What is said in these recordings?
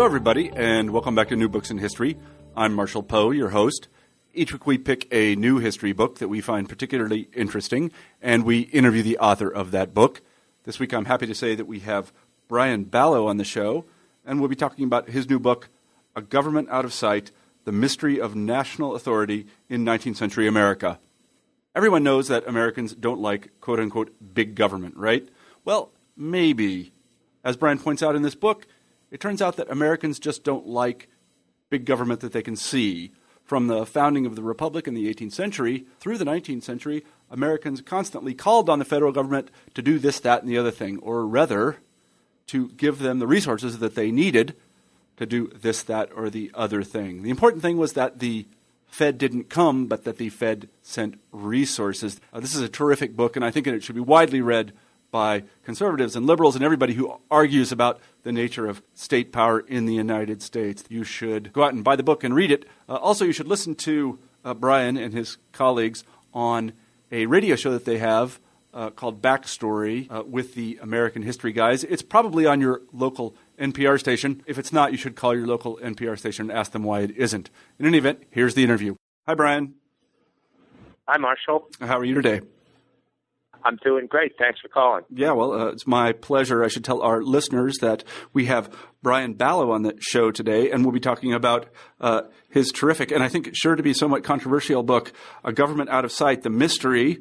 Hello, everybody, and welcome back to New Books in History. I'm Marshall Poe, your host. Each week we pick a new history book that we find particularly interesting, and we interview the author of that book. This week I'm happy to say that we have Brian Balogh on the show, and we'll be talking about his new book, A Government Out of Sight The Mystery of National Authority in 19th Century America. Everyone knows that Americans don't like quote unquote big government, right? Well, maybe. As Brian points out in this book, it turns out that Americans just don't like big government that they can see. From the founding of the Republic in the 18th century through the 19th century, Americans constantly called on the federal government to do this, that, and the other thing, or rather, to give them the resources that they needed to do this, that, or the other thing. The important thing was that the Fed didn't come, but that the Fed sent resources. Uh, this is a terrific book, and I think it should be widely read by conservatives and liberals and everybody who argues about the nature of state power in the United States. You should go out and buy the book and read it. Uh, also, you should listen to uh, Brian and his colleagues on a radio show that they have uh, called Backstory uh, with the American History Guys. It's probably on your local NPR station. If it's not, you should call your local NPR station and ask them why it isn't. In any event, here's the interview. Hi, Brian. Hi, Marshall. How are you today? I'm doing great. Thanks for calling. Yeah, well, uh, it's my pleasure. I should tell our listeners that we have Brian Balogh on the show today, and we'll be talking about uh, his terrific and I think sure to be somewhat controversial book, A Government Out of Sight The Mystery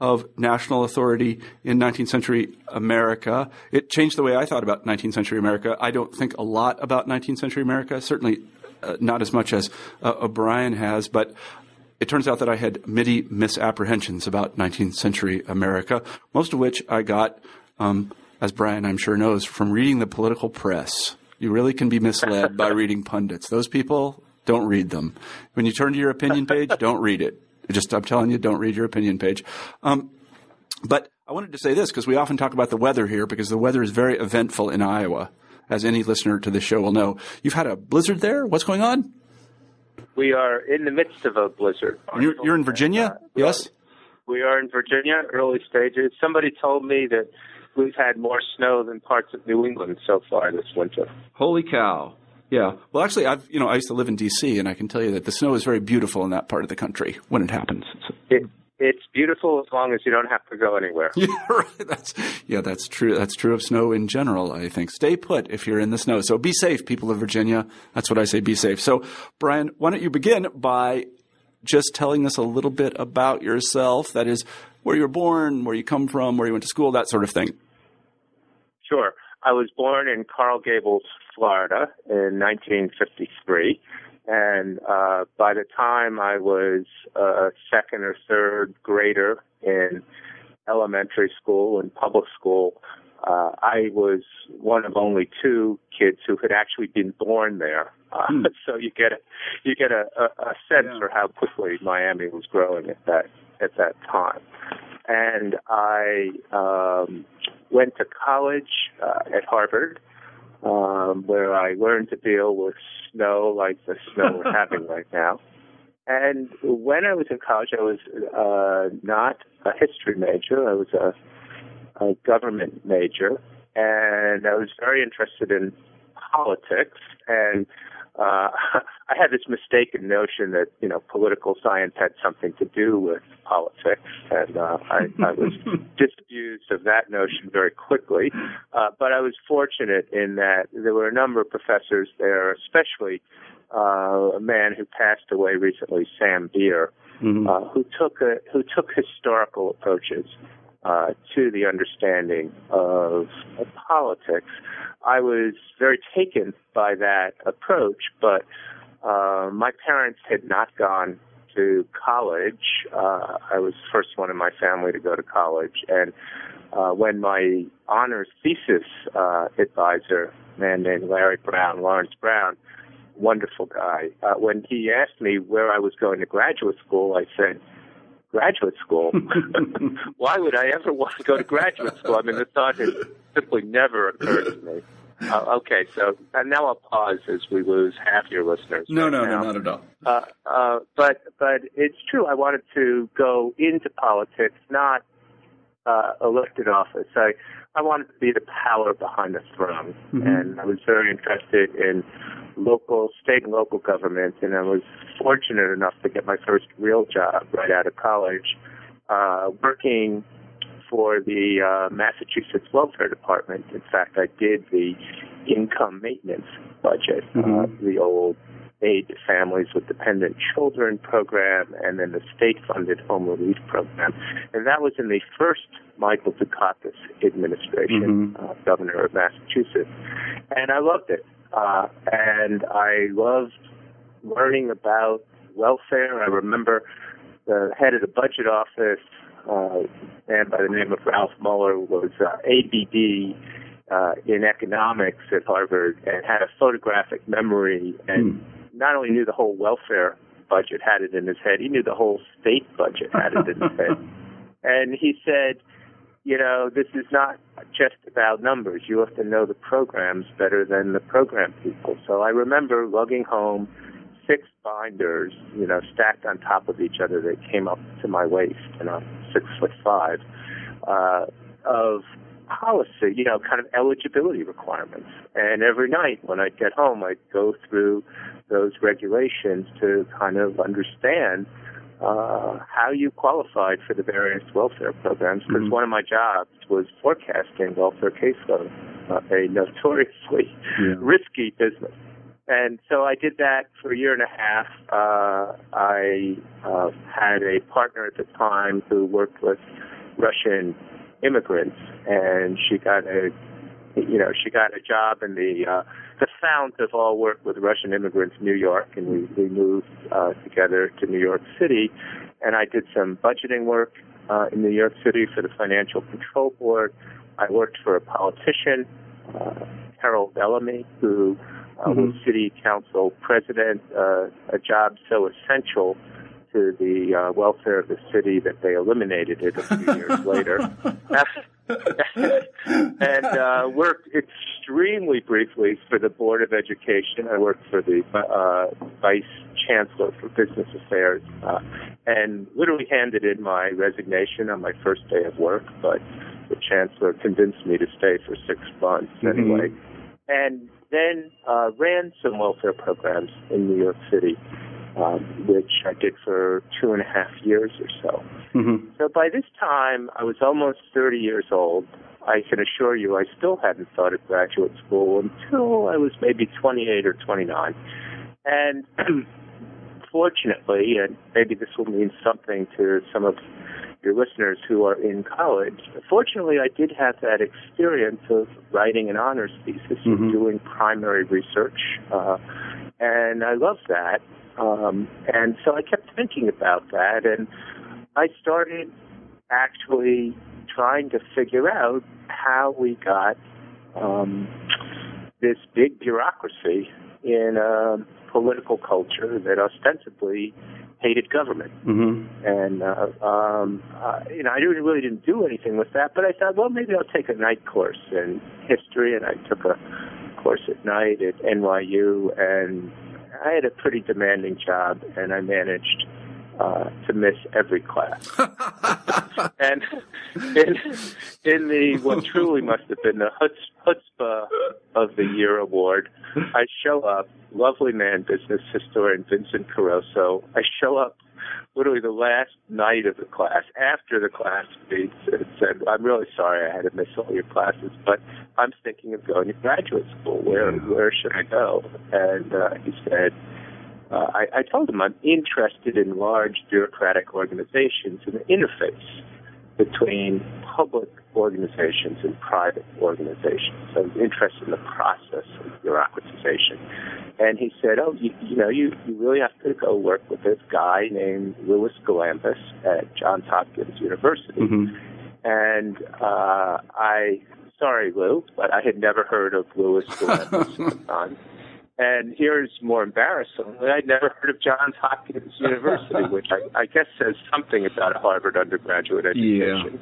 of National Authority in 19th Century America. It changed the way I thought about 19th century America. I don't think a lot about 19th century America, certainly uh, not as much as uh, O'Brien has, but it turns out that I had many misapprehensions about 19th century America, most of which I got, um, as Brian I'm sure knows, from reading the political press. You really can be misled by reading pundits. Those people, don't read them. When you turn to your opinion page, don't read it. Just, I'm telling you, don't read your opinion page. Um, but I wanted to say this because we often talk about the weather here because the weather is very eventful in Iowa, as any listener to the show will know. You've had a blizzard there? What's going on? We are in the midst of a blizzard. You're, you're in Virginia? Yes? We are in Virginia, early stages. Somebody told me that we've had more snow than parts of New England so far this winter. Holy cow. Yeah. Well, actually, I've you know I used to live in D.C. and I can tell you that the snow is very beautiful in that part of the country when it happens. It, it's beautiful as long as you don't have to go anywhere. Yeah, right. That's yeah, that's true. That's true of snow in general. I think stay put if you're in the snow. So be safe, people of Virginia. That's what I say. Be safe. So, Brian, why don't you begin by just telling us a little bit about yourself? That is, where you were born, where you come from, where you went to school, that sort of thing. Sure. I was born in Coral Gables, Florida, in 1953. And uh, by the time I was a second or third grader in elementary school and public school, uh, I was one of only two kids who had actually been born there. Uh, hmm. So you get a, you get a, a, a sense yeah. for how quickly Miami was growing at that at that time. And I um, went to college uh, at Harvard um, where I learned to deal with snow like the snow we're having right now. And when I was in college, I was uh, not a history major. I was a, a government major, and I was very interested in politics. And uh, I had this mistaken notion that you know political science had something to do with politics, and uh, I, I was disabused of that notion very quickly. Uh, but I was fortunate in that there were a number of professors there, especially uh, a man who passed away recently, Sam Beer, mm-hmm. uh, who took a, who took historical approaches uh, to the understanding of, politics. I was very taken by that approach, but uh, my parents had not gone to college. Uh, I was the first one in my family to go to college, and uh, when my honors thesis uh, advisor, a man named Larry Brown, Lawrence Brown, wonderful guy, when he asked me where I was going to graduate school, I said, graduate school? Why would I ever want to go to graduate school? I mean, the thought has simply never occurred to me. Uh, okay, so and now I'll pause as we lose half your listeners. No, right no, now. no, not at all. Uh, uh, but but it's true. I wanted to go into politics, not uh, elected office. I I wanted to be the power behind the throne, Mhm. and I was very interested in local, state, and local government. And I was fortunate enough to get my first real job right out of college, uh, working for the uh, Massachusetts Welfare Department. In fact, I did the income maintenance budget, uh, Mhm. the old aid to families with dependent children program, and then the state-funded home relief program. And that was in the first Michael Dukakis administration, Mhm. uh, governor of Massachusetts. And I loved it. Uh, and I loved learning about welfare. I remember the head of the budget office, uh, a man by the name of Ralph Muller, was uh, ABD uh, in economics at Harvard and had a photographic memory and Hmm. Not only knew the whole welfare budget, had it in his head, he knew the whole state budget had it in his head. And he said, you know, this is not just about numbers. You have to know the programs better than the program people. So I remember lugging home six binders, you know, stacked on top of each other that came up to my waist, and I'm six foot five, uh, of policy, you know, kind of eligibility requirements. And every night when I'd get home, I'd go through those regulations to kind of understand uh, how you qualified for the various welfare programs. Because Mhm. one of my jobs was forecasting welfare caseload, uh, a notoriously Yeah. risky business. And so I did that for a year and a half. Uh, I uh, had a partner at the time who worked with Russian immigrants, and she got a, you know, she got a job in the uh, the fount of all work with Russian immigrants, in New York, and we we moved uh, together to New York City, and I did some budgeting work uh, in New York City for the Financial Control Board. I worked for a politician, uh, Carol Bellamy, who uh, was Mhm. city council president, uh, a job so essential to the uh, welfare of the city that they eliminated it a few years later. and uh, worked extremely briefly for the Board of Education. I worked for the uh, Vice Chancellor for Business Affairs uh, and literally handed in my resignation on my first day of work, but the Chancellor convinced me to stay for six months Mhm. anyway. And then uh, ran some welfare programs in New York City, um, which I did for two and a half years or so. Mhm. So by this time, I was almost 30 years old. I can assure you I still hadn't thought of graduate school until I was maybe 28 or 29. And fortunately, and maybe this will mean something to some of your listeners who are in college, fortunately, I did have that experience of writing an honors thesis Mhm. and doing primary research. Uh, and I love that. Um, and so I kept thinking about that, and I started actually trying to figure out how we got um, this big bureaucracy in a political culture that ostensibly hated government. Mhm. And uh, um, uh, you know, I really really didn't do anything with that, but I thought, well, maybe I'll take a night course in history, and I took a course at night at NYU, and I had a pretty demanding job, and I managed uh, to miss every class. and in, in the what truly must have been the chutzpah of the year award, I show up, lovely man, business historian Vincent Carosso. I show up literally the last night of the class, after the class speaks, and said, "I'm really sorry I had to miss all your classes, but I'm thinking of going to graduate school. Where where should I go?" And uh, he said. Uh, I, I told him I'm interested in large bureaucratic organizations and the interface between public organizations and private organizations. I was interested in the process of bureaucratization. And he said, oh, you, you know, you, you really have to go work with this guy named Louis Galambos at Johns Hopkins University. Mhm. and uh, I, sorry, Lou, but I had never heard of Louis Galambos at the time. And here's more embarrassing. I'd never heard of Johns Hopkins University, which I, I guess says something about a Harvard undergraduate education. Yeah.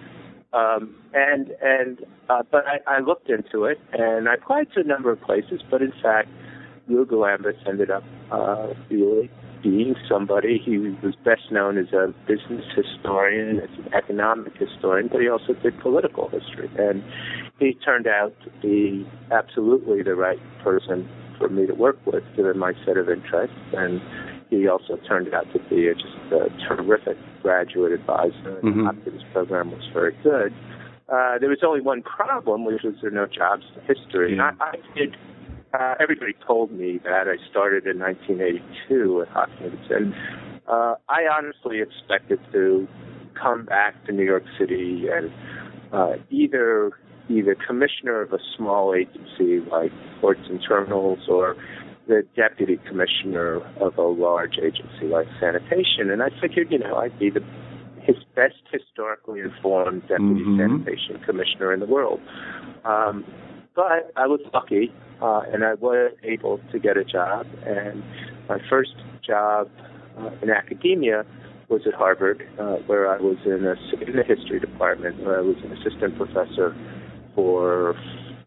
Um, and and uh, but I, I looked into it and I applied to a number of places, but in fact, Lou Galambos ended up uh, really being somebody. He was best known as a business historian, as an economic historian, but he also did political history. And he turned out to be absolutely the right person for me to work with, given my set of interests. And he also turned out to be a, just a terrific graduate advisor. And Mhm. the Hopkins program was very good. Uh, there was only one problem, which was there were no jobs in history. And I, I did uh, everybody told me that I started in 1982 at Hopkins, and uh, I honestly expected to come back to New York City and uh, either either commissioner of a small agency like Ports and Terminals or the deputy commissioner of a large agency like Sanitation. And I figured, you know, I'd be the his best historically informed deputy Mhm. sanitation commissioner in the world. Um, but I was lucky, uh, and I was able to get a job. And my first job uh, in academia was at Harvard, uh, where I was in, a, in the history department, where I was an assistant professor for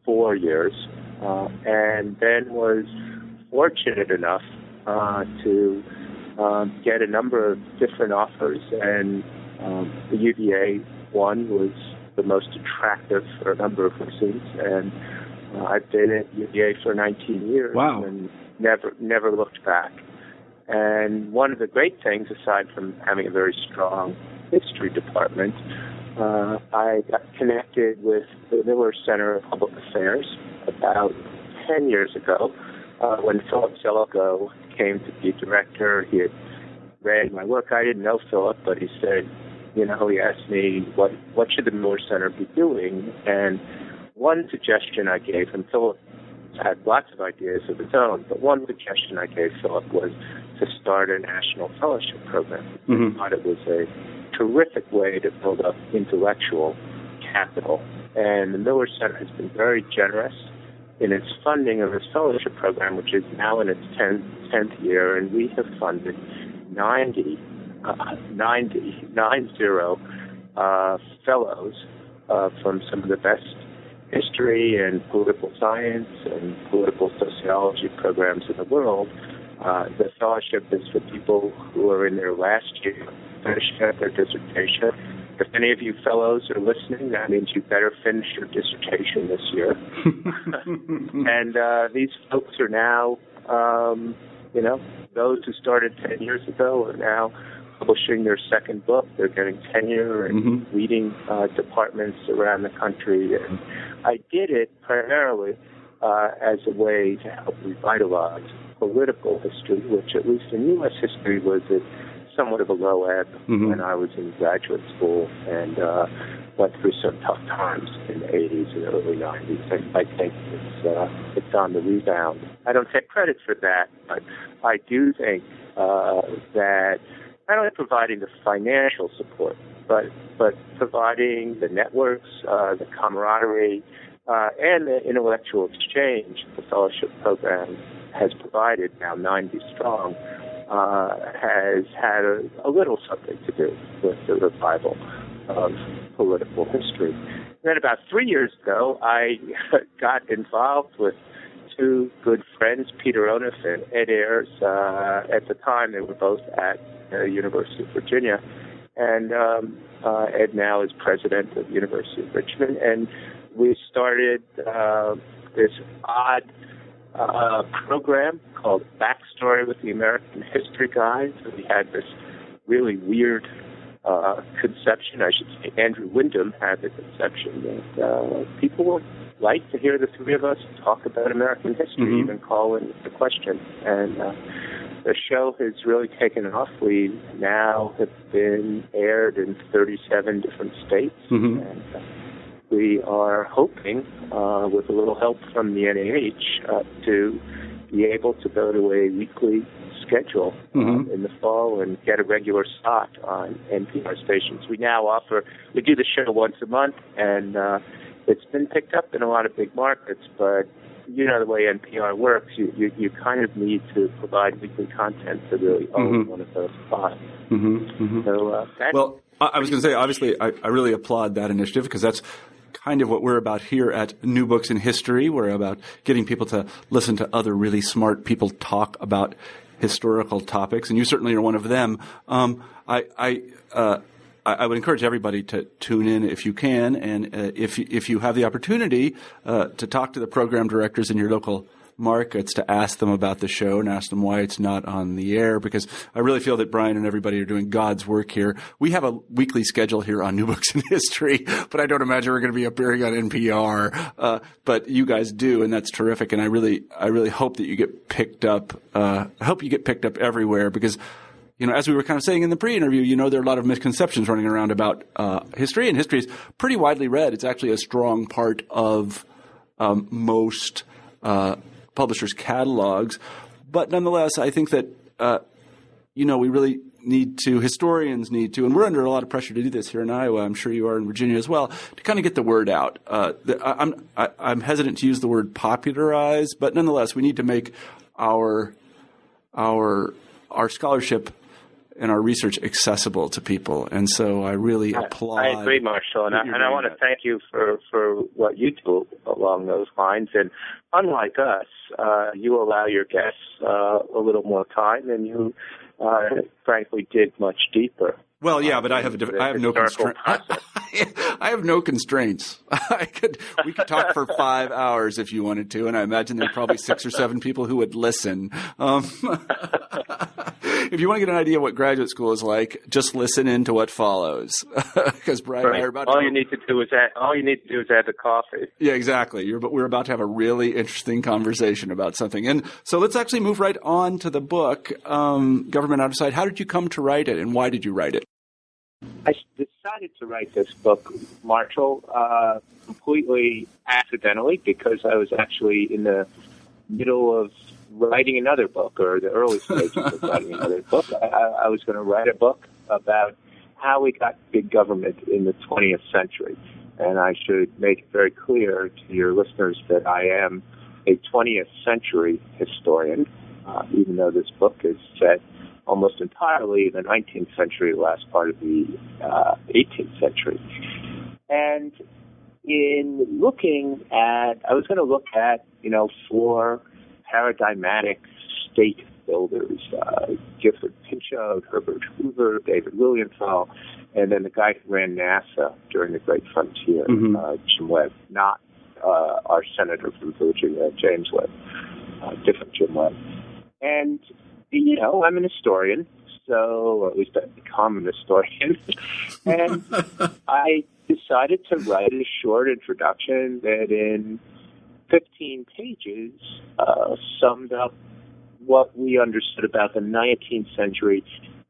four years, uh, and then was fortunate enough uh, to um, get a number of different offers, and um, the UVA one was the most attractive for a number of reasons, and uh, I've been at UVA for 19 years Wow. and never never looked back. And one of the great things, aside from having a very strong history department, uh, I got connected with the Miller Center of Public Affairs about 10 years ago uh, when Philip Zelikow came to be director. He had read my work. I didn't know Philip, but he said, you know, he asked me what what should the Miller Center be doing, and one suggestion I gave him, Philip had lots of ideas of his own, but one suggestion I gave Philip was to start a national fellowship program. Mhm. I thought it was a terrific way to build up intellectual capital, and the Miller Center has been very generous in its funding of its fellowship program, which is now in its 10th, 10th year, and we have funded 90, uh, 90, 90 uh, fellows uh, from some of the best history and political science and political sociology programs in the world. Uh, the fellowship is for people who are in their last year, finishing up their dissertation. If any of you fellows are listening, that means you better finish your dissertation this year. and uh, these folks are now, um, you know, those who started 10 years ago are now publishing their second book. They're getting tenure and Mhm. leading uh, departments around the country. And I did it primarily uh, as a way to help revitalize political history, which at least in U.S. history was at somewhat of a low ebb Mhm. when I was in graduate school and uh, went through some tough times in the 80s and early 90s. I, I think it's uh, it's on the rebound. I don't take credit for that, but I do think uh, that not only providing the financial support, but but providing the networks, uh, the camaraderie, uh, and the intellectual exchange the fellowship program has provided, now 90 strong, uh, has had a, a little something to do with the revival of political history. Then about three years ago, I got involved with two good friends, Peter Onuf and Ed Ayers. Uh, at the time, they were both at uh, University of Virginia, and um, uh, Ed now is president of the University of Richmond. And we started uh, this odd uh, program called Backstory with the American History Guys. So we had this really weird uh, conception, I should say. Andrew Wyndham had the conception that uh, people would like to hear the three of us talk about American history, Mhm. even call in the question. And uh, the show has really taken off. We now have been aired in 37 different states. Mhm. And, uh, we are hoping, uh, with a little help from the NEH, uh, to be able to go to a weekly schedule Mhm. in the fall and get a regular slot on NPR stations. We now offer we do the show once a month, and uh, it's been picked up in a lot of big markets, but. You know the way NPR works. You, you you kind of need to provide weekly content to really own Mhm. one of those spots. hmm hmm So uh, Well, I, I was going to say, obviously, I, I really applaud that initiative because that's kind of what we're about here at New Books in History. We're about getting people to listen to other really smart people talk about historical topics, and you certainly are one of them. Um, I, I, uh, I would encourage everybody to tune in if you can, and uh, if you, if you have the opportunity uh, to talk to the program directors in your local markets to ask them about the show and ask them why it's not on the air because I really feel that Brian and everybody are doing God's work here. We have a weekly schedule here on New Books in History, but I don't imagine we're going to be appearing on NPR. Uh, but you guys do, and that's terrific. And I really, I really hope that you get picked up. Uh, I hope you get picked up everywhere because you know, as we were kind of saying in the pre-interview, you know, there are a lot of misconceptions running around about uh, history, and history is pretty widely read. It's actually a strong part of um, most uh, publishers' catalogs. But nonetheless, I think that uh, you know we really need to historians need to, and we're under a lot of pressure to do this here in Iowa. I'm sure you are in Virginia as well to kind of get the word out. Uh, the, I, I'm I, I'm hesitant to use the word popularize, but nonetheless, we need to make our our our scholarship and our research accessible to people. And so I really applaud. I agree, Marshall, and I, and I want to thank you for for what you do along those lines. And unlike us, uh, you allow your guests uh, a little more time, and you, uh, frankly, dig much deeper. Well, yeah, but I have a. I have no constraints. I have no constraints. I could. We could talk for five hours if you wanted to, and I imagine there are probably six or seven people who would listen. Um, if you want to get an idea of what graduate school is like, just listen in to what follows, because Brian and I are about. All to you need to do is add, all you need to do is add the coffee. Yeah, exactly. You're, but we're about to have a really interesting conversation about something, and so let's actually move right on to the book, um, "Government Out of Sight." How did you come to write it, and why did you write it? I decided to write this book, Marshall, uh, completely accidentally because I was actually in the middle of writing another book, or the early stages of writing another book. I, I was going to write a book about how we got big government in the 20th century. And I should make it very clear to your listeners that I am a 20th century historian, uh, even though this book is set almost entirely in the 19th century, the last part of the uh, 18th century. And in looking at, I was going to look at, you know, four paradigmatic state builders, uh, Gifford Pinchot, Herbert Hoover, David Lilienthal, and then the guy who ran NASA during the Great Frontier, Mhm. uh, Jim Webb, not uh, our senator from Virginia, James Webb, uh, different Jim Webb. And, you know, I'm an historian, so or at least I've become an historian. and I decided to write a short introduction that in 15 pages uh, summed up what we understood about the 19th century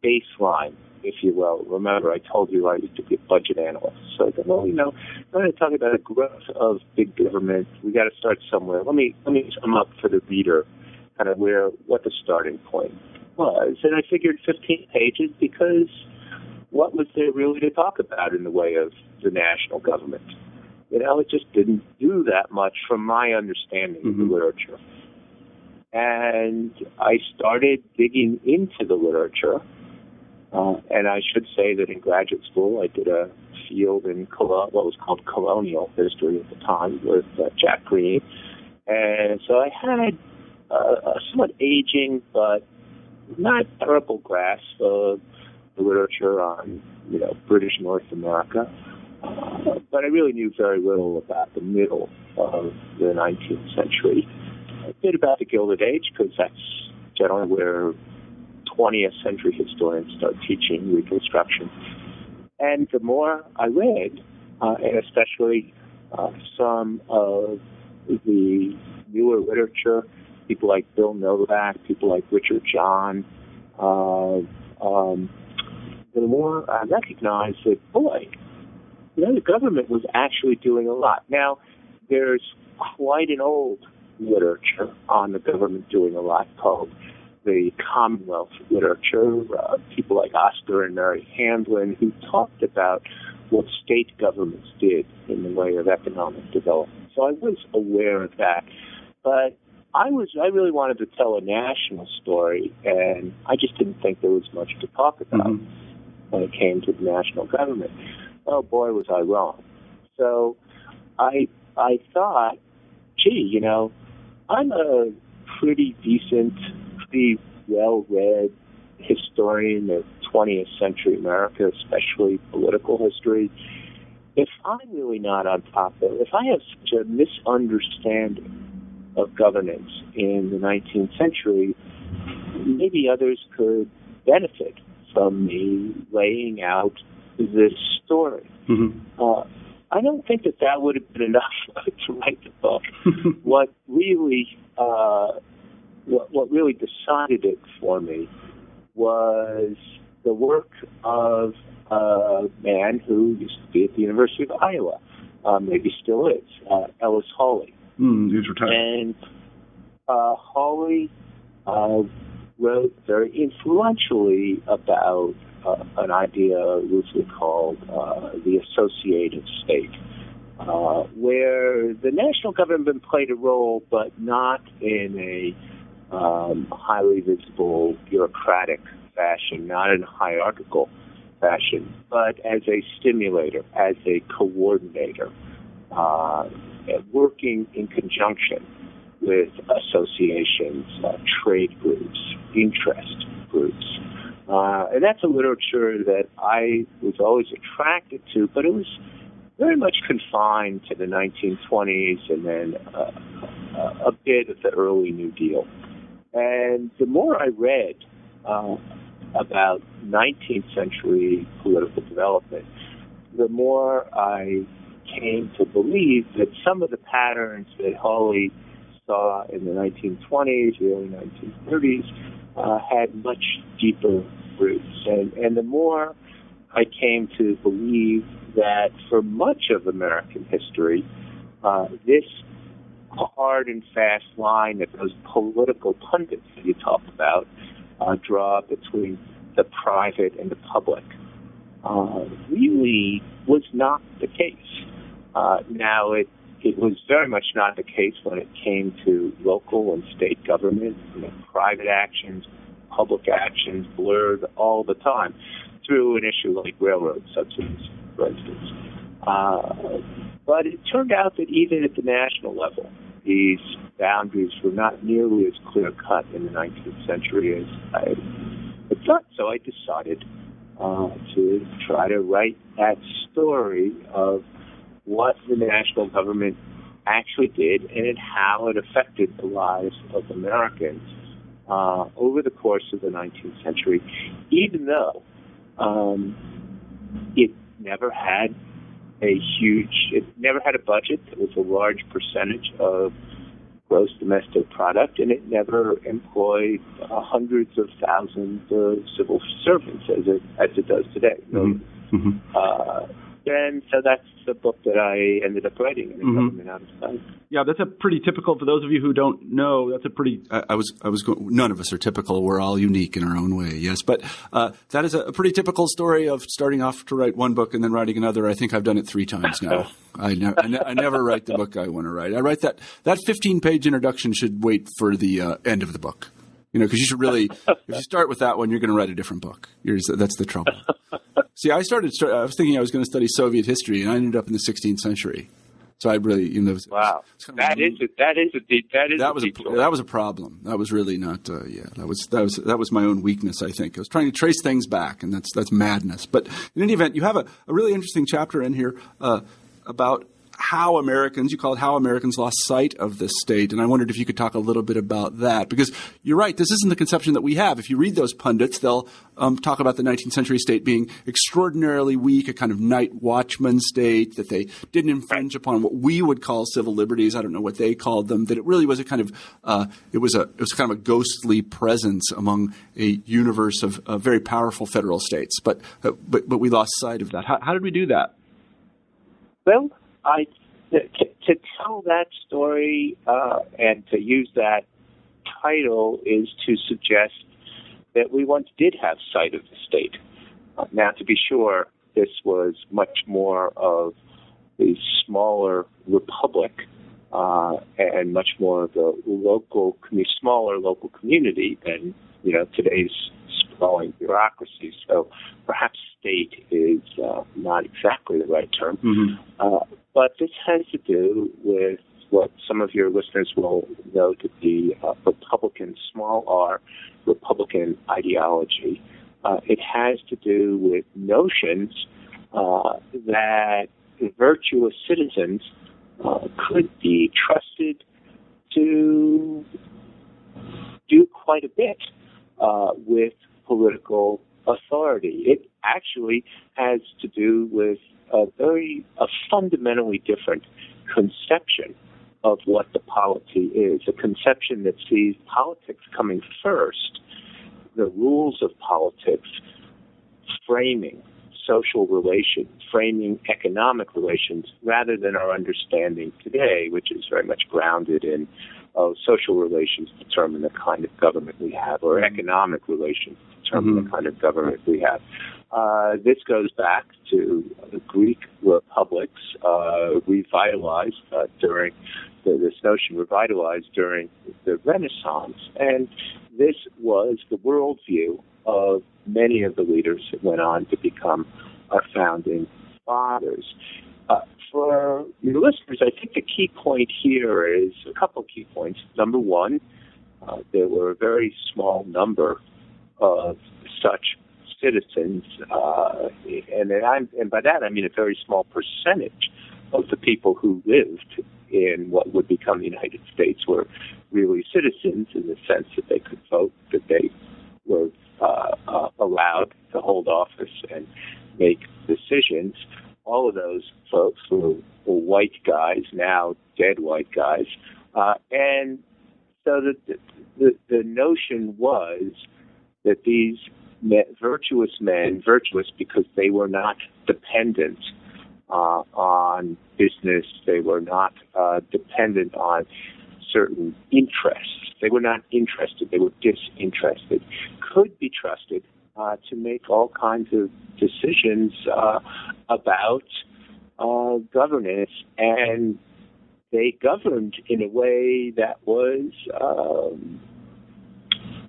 baseline, if you will. Remember, I told you I used to be a budget analyst. So I thought, well, you know, I'm going to talk about the growth of big government. We got to start somewhere. Let me let me sum up for the reader kind of where what the starting point was. And I figured 15 pages because what was there really to talk about in the way of the national government? You know, it just didn't do that much from my understanding of Mhm. the literature. And I started digging into the literature. Uh, and I should say that in graduate school, I did a field in what was called colonial history at the time with uh, Jack Greene. And so I had uh, a somewhat aging but not terrible grasp of the literature on, you know, British North America. But I really knew very little about the middle of the 19th century. A bit about the Gilded Age because that's generally where 20th century historians start teaching Reconstruction. And the more I read, uh, and especially uh, some of the newer literature, people like Bill Novak, people like Richard John, uh, um, the more I recognized that, boy, you know, the government was actually doing a lot. Now, there's quite an old literature on the government doing a lot called the Commonwealth literature, uh, people like Oscar and Mary Handlin, who talked about what state governments did in the way of economic development. So I was aware of that. But I was I really wanted to tell a national story and I just didn't think there was much to talk about mm-hmm. when it came to the national government. Oh boy was I wrong. So I I thought, gee, you know, I'm a pretty decent, pretty well read historian of 20th century America, especially political history, if I'm really not on top of if I have such a misunderstanding of governance in the 19th century, maybe others could benefit from me laying out this story. Mm-hmm. Uh, I don't think that that would have been enough to write the book. what really, uh, what, what really decided it for me was the work of a man who used to be at the University of Iowa, uh, maybe still is, uh, Ellis Hawley. Mm, he's retired. And uh, Hawley uh, wrote very influentially about uh, an idea loosely called uh, the associative state, uh, where the national government played a role, but not in a um, highly visible bureaucratic fashion, not in a hierarchical fashion, but as a stimulator, as a coordinator, uh, working in conjunction with associations, uh, trade groups, interest groups. Uh, and that's a literature that I was always attracted to, but it was very much confined to the 1920s and then uh, a bit of the early New Deal. And the more I read uh, about 19th century political development, the more I came to believe that some of the patterns that Hawley saw in the 1920s, early 1930s, uh, had much deeper roots. And, and the more I came to believe that for much of American history, uh, this hard and fast line that those political pundits that you talk about uh, draw between the private and the public uh, really was not the case. Uh, now, it it was very much not the case when it came to local and state government. You know, private actions, public actions blurred all the time through an issue like railroad subsidies, for instance. Uh, but it turned out that even at the national level, these boundaries were not nearly as clear cut in the 19th century as I had thought. So I decided uh, to try to write that story of what the national government actually did and how it affected the lives of Americans uh, over the course of the 19th century, even though um, it never had a huge, it never had a budget that was a large percentage of gross domestic product, and it never employed uh, hundreds of thousands of civil servants as it as it does today. Mm-hmm. Mm-hmm. Uh, and so that's the book that I ended up writing, and mm-hmm. out of sight. Yeah, that's a pretty typical. For those of you who don't know, that's a pretty. I, I was, I was. Going, none of us are typical. We're all unique in our own way. Yes, but uh, that is a, a, pretty typical story of starting off to write one book and then writing another. I think I've done it three times now. I, ne- I, ne- I, never write the book I want to write. I write that that 15 page introduction should wait for the uh, end of the book. You know, because you should really, if you start with that one, you're going to write a different book. You're, that's the trouble. See, I started. I was thinking I was going to study Soviet history, and I ended up in the 16th century. So I really, you know, was, wow, kind of that is a, that is a deep, that is that was a, that was a problem. That was really not. Uh, yeah, that was that was that was my own weakness. I think I was trying to trace things back, and that's that's madness. But in any event, you have a, a really interesting chapter in here uh, about how Americans, you call it how Americans lost sight of this state. And I wondered if you could talk a little bit about that. Because you're right, this isn't the conception that we have. If you read those pundits, they'll um, talk about the 19th century state being extraordinarily weak, a kind of night watchman state, that they didn't infringe upon what we would call civil liberties. I don't know what they called them, that it really was a kind of, uh, it, was a, it was kind of a ghostly presence among a universe of uh, very powerful federal states. But, uh, but, but we lost sight of that. How, how did we do that? Well, I to, to tell that story uh, and to use that title is to suggest that we once did have sight of the state. Uh, now, to be sure, this was much more of a smaller republic uh, and much more of a local, smaller local community than you know today's sprawling bureaucracy. So perhaps state is uh, not exactly the right term, mm-hmm. uh, but this has to do with what some of your listeners will know to be uh, Republican, small r, Republican ideology. Uh, it has to do with notions uh, that virtuous citizens uh, could be trusted to do quite a bit uh, with political authority. It actually has to do with a very a fundamentally different conception of what the polity is, a conception that sees politics coming first, the rules of politics framing social relations, framing economic relations, rather than our understanding today, which is very much grounded in oh, social relations determine the kind of government we have, or mm-hmm. economic relations determine mm-hmm. the kind of government we have. Uh, this goes back to the Greek republics uh, revitalized uh, during the, this notion revitalized during the Renaissance, and this was the worldview of many of the leaders that went on to become our founding fathers. Uh, for your listeners, I think the key point here is a couple of key points. Number one, uh, there were a very small number of such citizens, uh, and, and, and by that I mean a very small percentage of the people who lived in what would become the United States were really citizens in the sense that they could vote, that they were uh, uh, allowed to hold office and make decisions. All of those folks were, were white guys, now dead white guys, uh, and so the, the the notion was that these virtuous men, virtuous because they were not dependent uh, on business. They were not uh, dependent on certain interests. They were not interested. They were disinterested. Could be trusted uh, to make all kinds of decisions uh, about uh, governance, and they governed in a way that was um,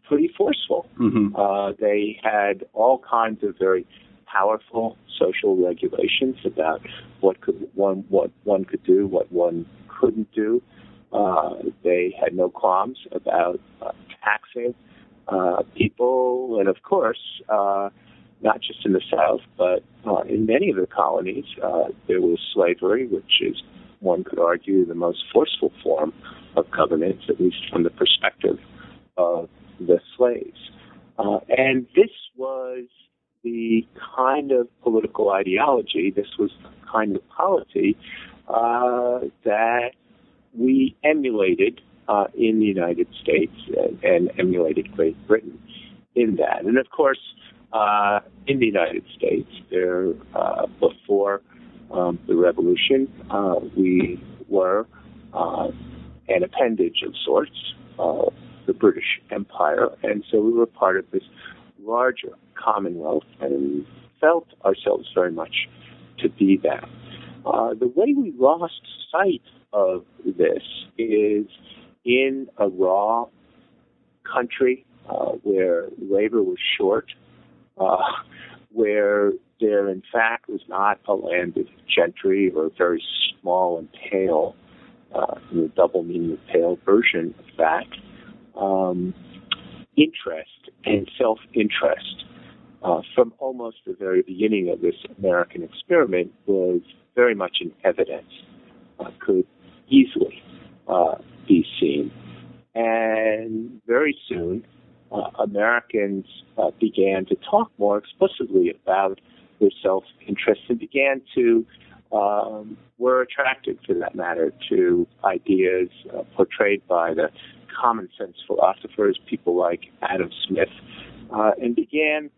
pretty forceful. Mm-hmm. Uh, they had all kinds of very powerful social regulations about what could one what one could do, what one couldn't do. Uh, they had no qualms about uh, taxing uh, people, and of course, uh, not just in the South, but uh, in many of the colonies, uh, there was slavery, which is one could argue the most forceful form of governance, at least from the perspective of the slaves. Uh, and this was the kind of political ideology, this was the kind of polity uh, that we emulated uh, in the United States and, and, emulated Great Britain in that. And of course, uh, in the United States, there uh, before um, the Revolution, uh, we were uh, an appendage of sorts the British Empire, and so we were part of this larger Commonwealth and felt ourselves very much to be that. Uh, the way we lost sight of this is in a raw country uh, where labor was short, uh, where there in fact was not a landed gentry or very small and pale, uh, the double meaning of pale version of that, um, interest and self-interest uh, from almost the very beginning of this American experiment was very much in evidence, uh, could easily uh, be seen. And very soon, uh, Americans uh, began to talk more explicitly about their self-interest and began to um, were attracted, for that matter, to ideas uh, portrayed by the common sense philosophers, people like Adam Smith, uh, and began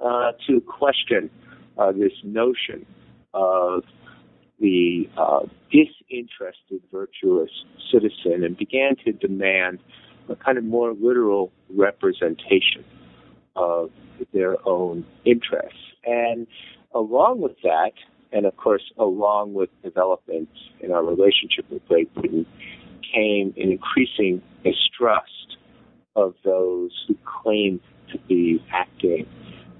uh, to question uh, this notion of the uh, disinterested virtuous citizen and began to demand a kind of more literal representation of their own interests. And along with that, and of course, along with developments in our relationship with Great Britain, came an increasing mistrust of those who claimed to be acting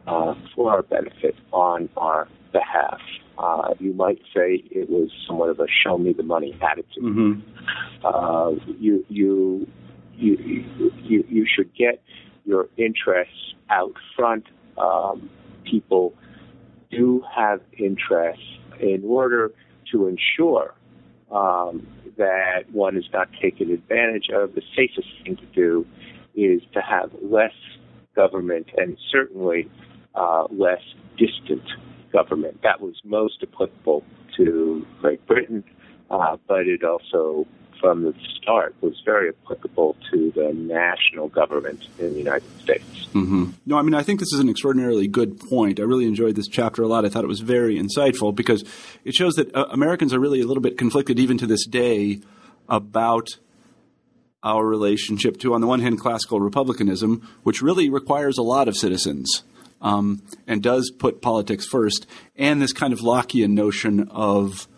uh, for our benefit on our behalf. Uh, you might say it was somewhat of a "show me the money" attitude. Mm-hmm. Uh, you, you, you, you, you should get your interests out front. Um, people do have interests in order to ensure um, that one is not taken advantage of. The safest thing to do is to have less government and certainly uh, less distant government. That was most applicable to Great Britain, uh, but it also, from the start, was very applicable to the national government in the United States. Mm-hmm. No, I mean, I think this is an extraordinarily good point. I really enjoyed this chapter a lot. I thought it was very insightful because it shows that uh, Americans are really a little bit conflicted even to this day about our relationship to, on the one hand, classical republicanism, which really requires a lot of citizens um, and does put politics first, and this kind of Lockean notion of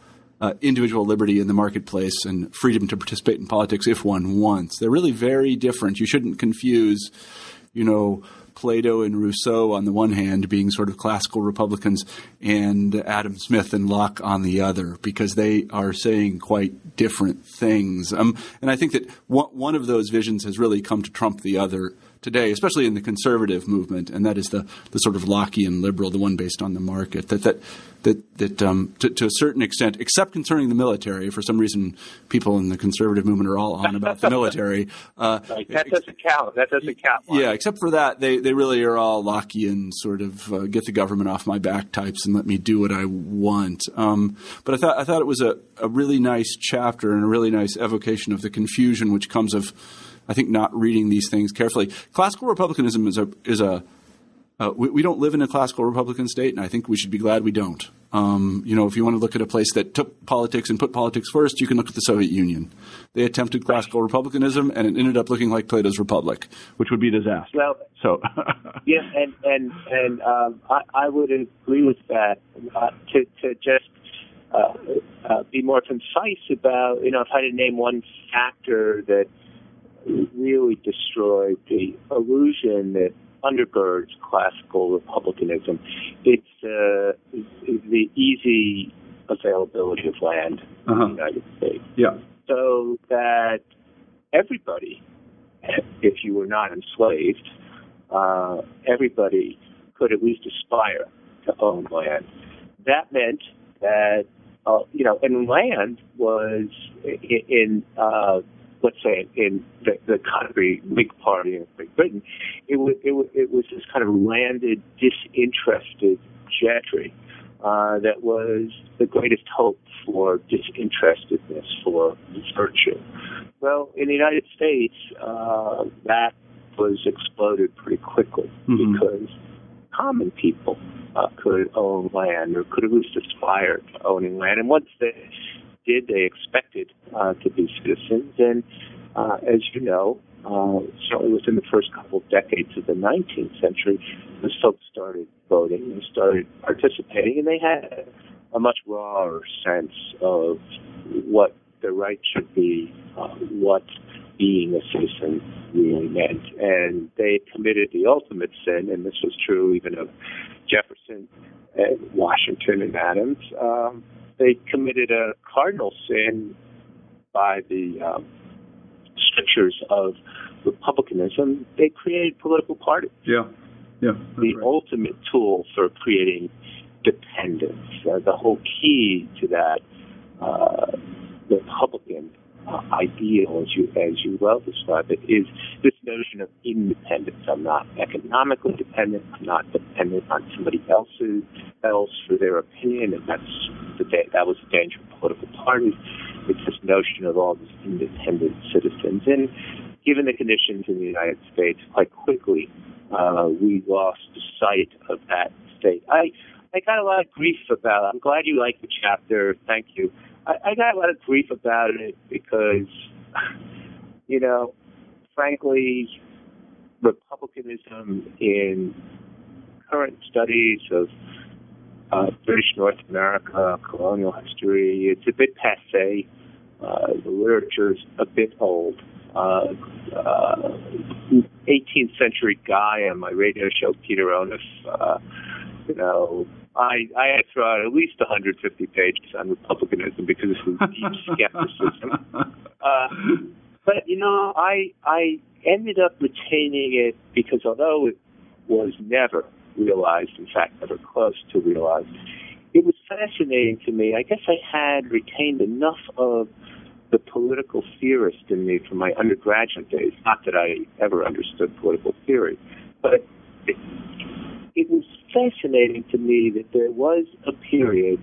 uh, individual liberty in the marketplace and freedom to participate in politics if one wants. They're really very different. You shouldn't confuse, you know, Plato and Rousseau on the one hand being sort of classical Republicans and Adam Smith and Locke on the other because they are saying quite different things. Um, and I think that one of those visions has really come to trump the other today, especially in the conservative movement, and that is the, the sort of Lockean liberal, the one based on the market. That that that that um, to, to, a certain extent, except concerning the military, for some reason, people in the conservative movement are all on about the military. Uh, that doesn't count. That doesn't count. Yeah, except for that, they they really are all Lockean sort of uh, get the government off my back types and let me do what I want. Um, but I thought I thought it was a, a really nice chapter and a really nice evocation of the confusion which comes of I think not reading these things carefully. Classical republicanism is a is a uh, we, we, don't live in a classical Republican state, and I think we should be glad we don't. Um, you know, if you want to look at a place that took politics and put politics first, you can look at the Soviet Union. They attempted classical republicanism, and it ended up looking like Plato's Republic, which would be a disaster. Well, so yeah, and and and um, I, I would agree with that. Uh, to to just uh, uh, be more concise about, you know, if I had to name one factor that really destroyed the illusion that undergirds classical republicanism. It's uh, the easy availability of land uh-huh. in the. United States. Yeah. So that everybody, if you were not enslaved, uh, everybody could at least aspire to own land. That meant that, uh, you know, and land was in, in uh, let's say in the, the country Whig Party in Great Britain, it was it was, it was this kind of landed, disinterested gentry uh, that was the greatest hope for disinterestedness, for virtue. Well, in the United States, uh, that was exploded pretty quickly mm-hmm. because common people uh, could own land or could at least aspire to owning land. And once they did. They expected uh, to be citizens, and uh, as you know, uh, certainly within the first couple of decades of the 19th century, those folks started voting and started participating, and they had a much rawer sense of what their rights should be, uh, what being a citizen really meant. And they committed the ultimate sin, and this was true even of Jefferson and Washington and Adams. Um, they committed a cardinal sin by the um, strictures of republicanism. They created political parties. Yeah, yeah. The right. ultimate tool for creating dependence. Uh, the whole key to that uh, Republican ideal, as you as you well described it, is this notion of independence. I'm not economically dependent. I'm not dependent on somebody else's else for their opinion, and that's the that was the danger of political parties. It's this notion of all these independent citizens, and given the conditions in the United States, quite quickly uh, we lost sight of that state. I I got a lot of grief about. I'm glad you liked the chapter. Thank you. I, I got a lot of grief about it because, you know, frankly, republicanism in current studies of uh, British North America, colonial history, it's a bit passe. Uh, the literature's a bit old. Uh, 18th century guy on my radio show, Peter Onuf, uh, you know, I I had to throw out at least 150 pages on republicanism because of deep skepticism. Uh, but you know, I I ended up retaining it because although it was never realized, in fact, never close to realized, it was fascinating to me. I guess I had retained enough of the political theorist in me from my undergraduate days. Not that I ever understood political theory, but it, it was fascinating to me that there was a period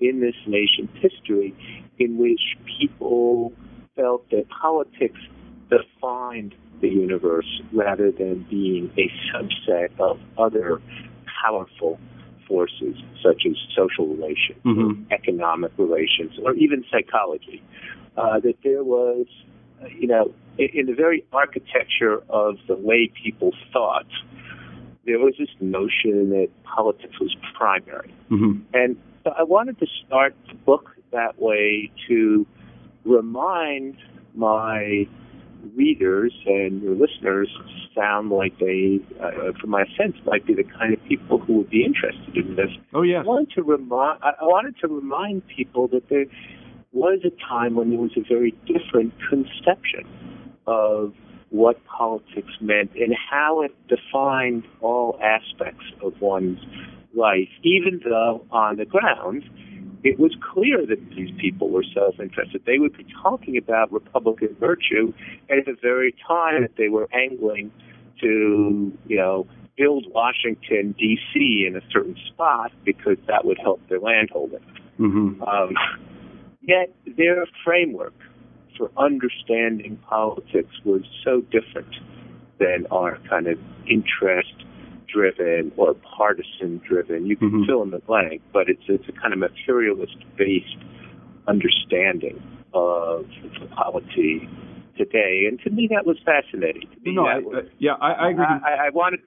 in this nation's history in which people felt that politics defined the universe rather than being a subset of other powerful forces such as social relations, mm-hmm. economic relations, or even psychology. Uh, that there was, you know, in, in the very architecture of the way people thought, there was this notion that politics was primary. Mm-hmm. And so I wanted to start the book that way to remind my readers and your listeners sound like they, uh, from my sense, might be the kind of people who would be interested in this. Oh yeah. I wanted to remind I wanted to remind people that there was a time when there was a very different conception of what politics meant and how it defined all aspects of one's life, even though on the ground it was clear that these people were self-interested. They would be talking about Republican virtue at the very time that they were angling to, you know, build Washington D.C. in a certain spot because that would help their landholding. Mm-hmm. Um, yet their framework for understanding politics was so different than our kind of interest driven or partisan driven. You can mm-hmm. fill in the blank, but it's it's a kind of materialist based understanding of the polity today. And to me, that was fascinating. To me, no, I, was, uh, yeah, I, I agree. I, I wanted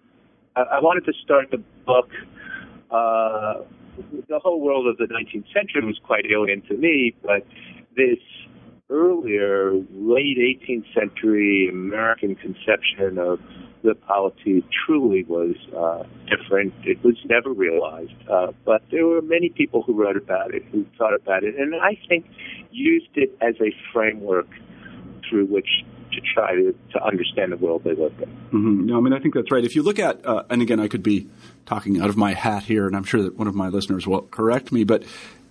I, I wanted to start the book. Uh, the whole world of the 19th century was quite alien to me, but this earlier, late 18th century American conception of the polity truly was uh, different. It was never realized, uh, but there were many people who wrote about it, who thought about it, and I think used it as a framework through which to try to, to understand the world they lived in. Mm-hmm. No, I mean, I think that's right. If you look at, uh, and again, I could be talking out of my hat here, and I'm sure that one of my listeners will correct me, but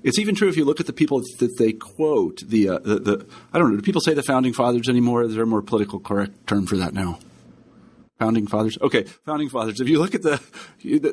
it's even true if you look at the people that they quote. The, uh, the, the I don't know. Do people say the founding fathers anymore? Is there a more political correct term for that now? Founding fathers. Okay, founding fathers. If you look at the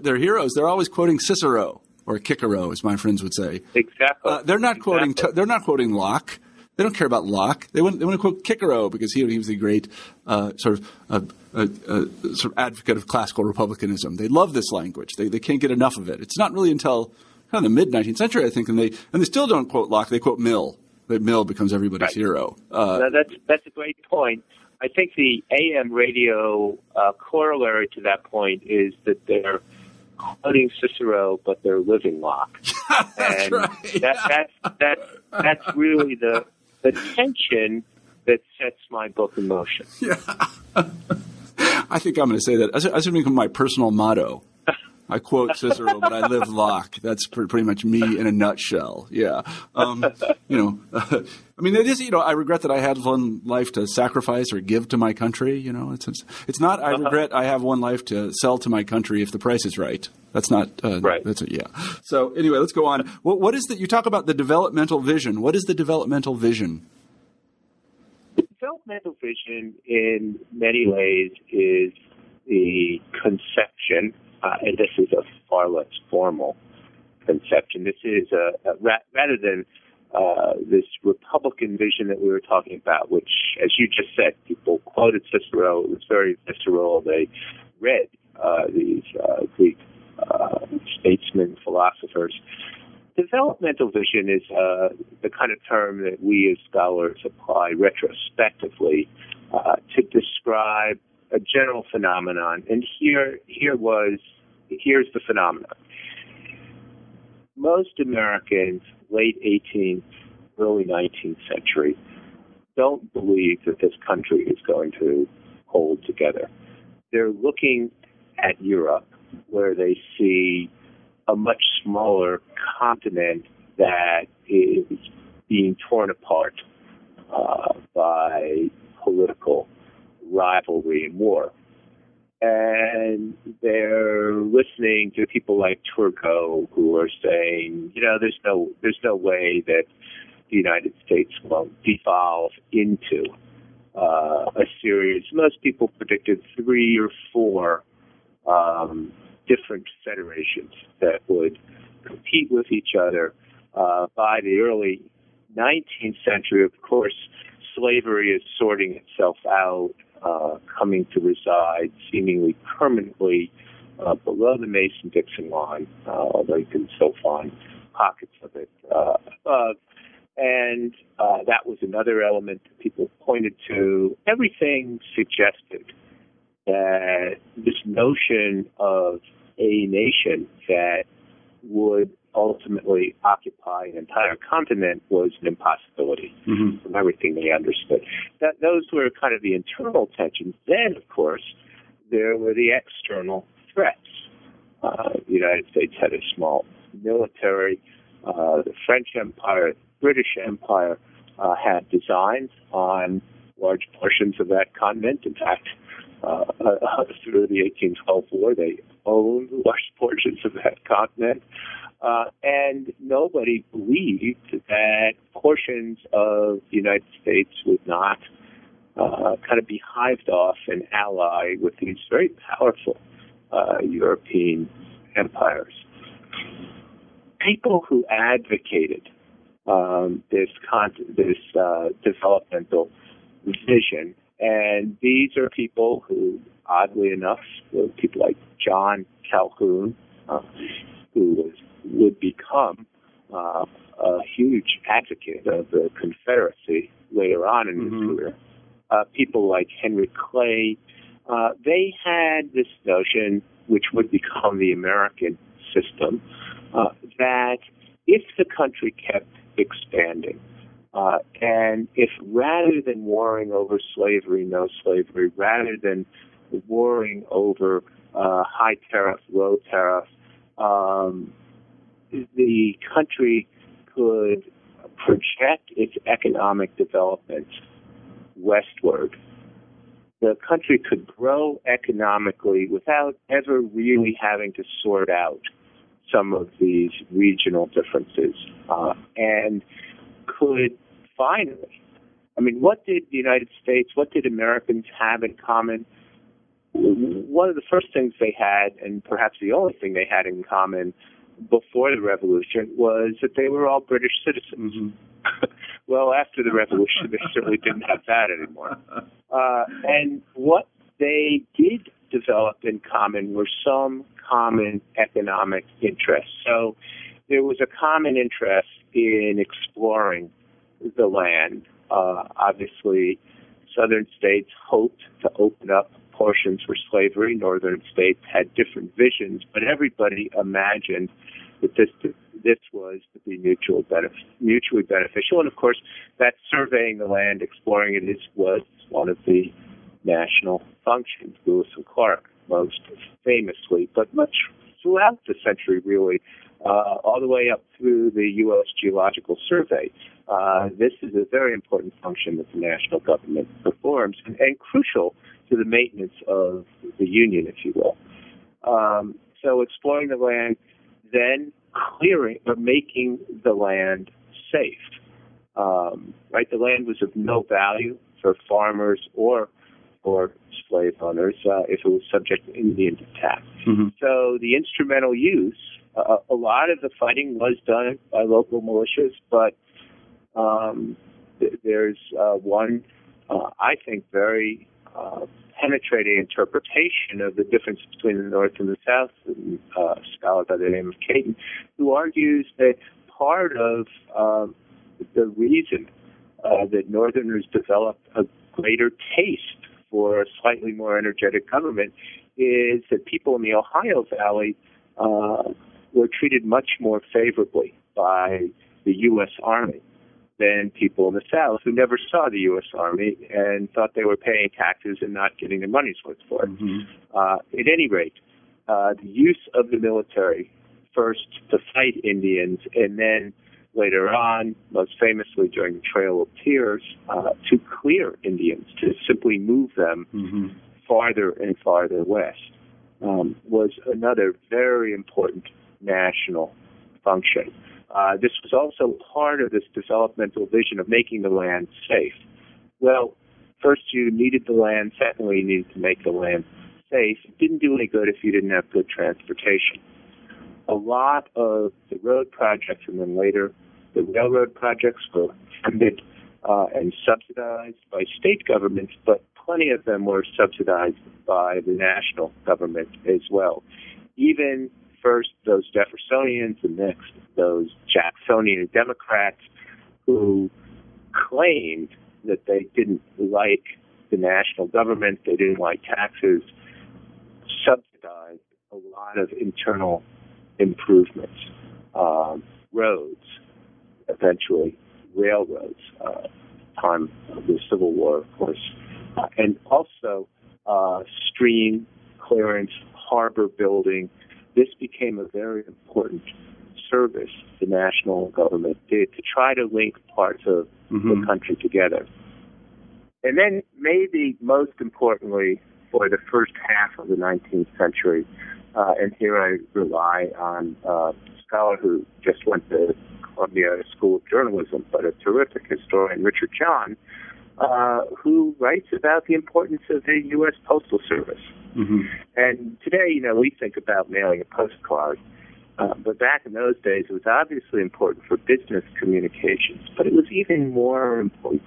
their heroes, they're always quoting Cicero or Cicero, as my friends would say. Exactly. Uh, they're not exactly. quoting. they're not quoting Locke. They don't care about Locke. They want, they want to quote Cicero because he, he was the great uh, sort of uh, uh, uh, sort of advocate of classical republicanism. They love this language. They they can't get enough of it. It's not really until kind of the mid 19th century, I think, and they and they still don't quote Locke. They quote Mill. That Mill becomes everybody's right. hero. Uh, no, that's that's a great point. I think the AM radio uh, corollary to that point is that they're quoting Cicero, but they're living Locke. that's and right. That, that's that's that's really the the tension that sets my book in motion. Yeah. I think I'm going to say that. That's going to become my personal motto. I quote Cicero, but I live Locke. That's pretty much me in a nutshell. Yeah. Um, you know, uh, I mean, it is, you know, I regret that I had one life to sacrifice or give to my country. You know, it's, it's, it's not, I uh-huh. regret I have one life to sell to my country if the price is right. That's not, uh, right. That's a, yeah. So anyway, let's go on. What, what is the, you talk about the developmental vision. What is the developmental vision? Developmental vision in many ways is the conception uh, and this is a far less formal conception. This is a, a ra- rather than uh, this Republican vision that we were talking about, which, as you just said, people quoted Cicero. It was very visceral. They read uh, these uh, Greek uh, statesmen, philosophers. Developmental vision is uh, the kind of term that we as scholars apply retrospectively uh, to describe a general phenomenon. And here, here was, here's the phenomenon. Most Americans, late 18th, early 19th century, don't believe that this country is going to hold together. They're looking at Europe, where they see a much smaller continent that is being torn apart uh, by political rivalry and war. And they're listening to people like Turgot who are saying, you know, there's no there's no way that the United States will devolve into uh, a series. Most people predicted three or four um, different federations that would compete with each other. Uh, by the early 19th century, of course, slavery is sorting itself out, uh, coming to reside seemingly permanently uh, below the Mason-Dixon line, uh, although you can still find pockets of it uh, above. And uh, that was another element that people pointed to. Everything suggested that this notion of a nation that would ultimately occupy an entire continent was an impossibility mm-hmm. from everything they understood. That those were kind of the internal tensions. Then, of course, there were the external threats. Uh, the United States had a small military. Uh, the French Empire, British Empire uh, had designs on large portions of that continent. In fact, uh, through the 1812 war, they owned large portions of that continent. Uh, and nobody believed that portions of the United States would not uh, kind of be hived off and ally with these very powerful uh, European empires. People who advocated um, this con- this uh, developmental vision, and these are people who, oddly enough, were people like John Calhoun, uh, who was would become uh, a huge advocate of the Confederacy later on in mm-hmm. his career. Uh, people like Henry Clay, uh, they had this notion, which would become the American system, uh, that if the country kept expanding, uh, and if rather than warring over slavery, no slavery, rather than warring over uh, high tariff, low tariff, um, the country could project its economic development westward, the country could grow economically without ever really having to sort out some of these regional differences, uh, and could finally, I mean, what did the United States, what did Americans have in common? One of the first things they had, and perhaps the only thing they had in common, before the revolution was that they were all British citizens. Mm-hmm. well, after the revolution, they certainly didn't have that anymore. Uh, and what they did develop in common were some common economic interests. So there was a common interest in exploring the land. Uh, obviously, southern states hoped to open up portions for slavery. Northern states had different visions, but everybody imagined that this this was to be mutual benef- mutually beneficial. And of course, that surveying the land, exploring it, was one of the national functions. Lewis and Clark, most famously, but much throughout the century, really, uh, all the way up through the U.S. Geological Survey. Uh, this is a very important function that the national government performs and, and crucial to the maintenance of the Union, if you will. Um, so exploring the land, then clearing or making the land safe. Um, right, the land was of no value for farmers or for slave owners uh, if it was subject to Indian attack. Mm-hmm. So the instrumental use, uh, a lot of the fighting was done by local militias, but um, th- there's uh, one, uh, I think, very uh, penetrating interpretation of the difference between the North and the South, uh, a scholar by the name of Cayton, who argues that part of um, the reason uh, that Northerners developed a greater taste for a slightly more energetic government is that people in the Ohio Valley were treated much more favorably by the U.S. Army than people in the South who never saw the U.S. Army and thought they were paying taxes and not getting their money's worth for it. Mm-hmm. Uh, at any rate, uh, the use of the military first to fight Indians and then later on, most famously during the Trail of Tears, uh, to clear Indians, to simply move them mm-hmm. farther and farther west, um, was another very important national function. Uh, this was also part of this developmental vision of making the land safe. Well, first you needed the land, secondly, you needed to make the land safe. It didn't do any good if you didn't have good transportation. A lot of the road projects and then later the railroad projects were funded uh, and subsidized by state governments, but plenty of them were subsidized by the national government as well. Even first those Jeffersonians and next those Jacksonian Democrats who claimed that they didn't like the national government, they didn't like taxes, subsidized a lot of internal improvements, um, roads, eventually railroads, uh, time of the Civil War, of course, uh, and also uh, stream clearance, harbor building, this became a very important service the national government did to try to link parts of mm-hmm. the country together. And then, maybe most importantly, for the first half of the 19th century, uh, and here I rely on uh, a scholar who just went to Columbia School of Journalism, but a terrific historian, Richard John, uh, who writes about the importance of the U.S. Postal Service. Mm-hmm. And today, you know, we think about mailing a postcard, uh, but back in those days, it was obviously important for business communications, but it was even more important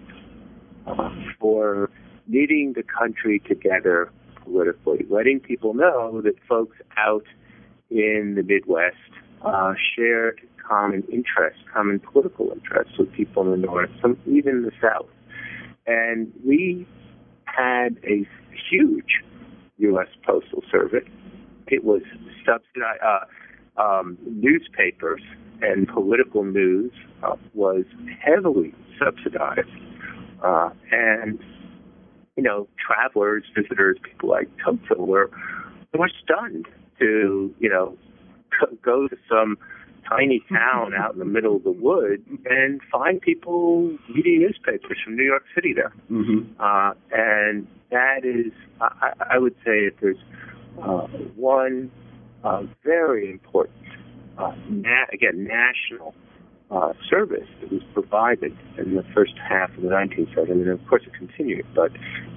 uh, for knitting the country together politically, letting people know that folks out in the Midwest uh, shared common interests, common political interests with people in the North, some even the South. And we had a huge U.S. Postal Service. It was subsidized. Uh, um, newspapers and political news uh, was heavily subsidized, uh, and you know, travelers, visitors, people like Tocqueville were were stunned to you know go to some tiny town out in the middle of the woods and find people reading newspapers from New York City there. Mm-hmm. Uh, and that is, I, I would say, if there's uh, one uh, very important, uh, na- again, national uh, service that was provided in the first half of the 19th century, and of course it continued, but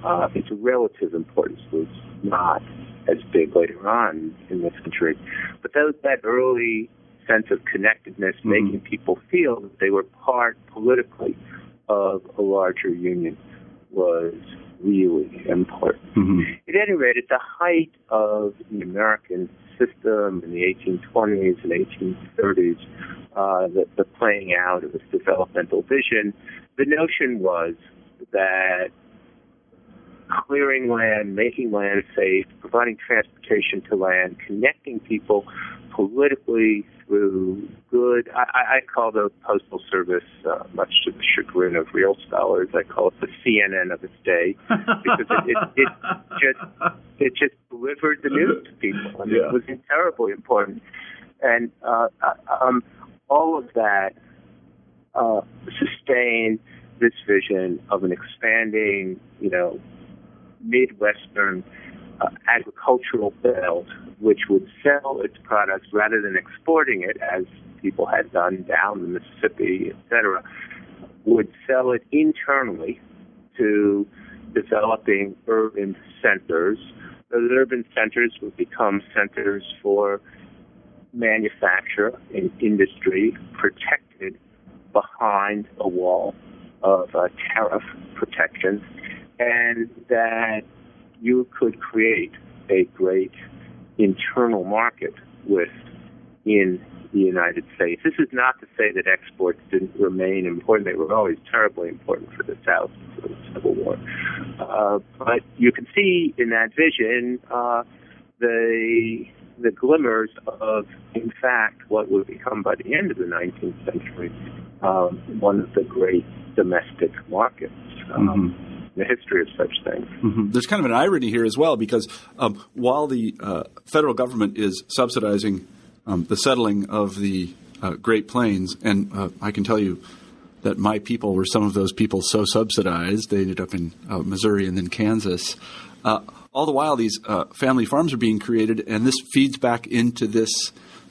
uh, its relative importance was not as big later on in this country. But that, that early sense of connectedness, mm-hmm. making people feel that they were part politically of a larger union, was really important. Mm-hmm. At any rate, at the height of the American system in the 1820s and 1830s, uh, the, the playing out of this developmental vision, the notion was that clearing land, making land safe, providing transportation to land, connecting people politically through good. I, I call the Postal Service, uh, much to the chagrin of real scholars, I call it the CNN of its day because it, it, it just it just delivered the news to people, and yeah. it was terribly important. And uh, uh, um, all of that uh, sustained this vision of an expanding, you know, Midwestern uh, agricultural belt, which would sell its products rather than exporting it, as people had done down the Mississippi, etc., would sell it internally to developing urban centers. Those urban centers would become centers for manufacture and industry protected behind a wall of uh, tariff protection, and that you could create a great internal market with in the United States. This is not to say that exports didn't remain important. They were always terribly important for the South for the Civil War. Uh, but you can see in that vision uh, the the glimmers of, in fact, what would become by the end of the 19th century um, one of the great domestic markets. Um, mm-hmm the history of such things. Mm-hmm. There's kind of an irony here as well because um, while the uh, federal government is subsidizing um, the settling of the uh, Great Plains, and uh, I can tell you that my people were some of those people so subsidized they ended up in uh, Missouri and then Kansas. Uh, all the while, these uh, family farms are being created, and this feeds back into this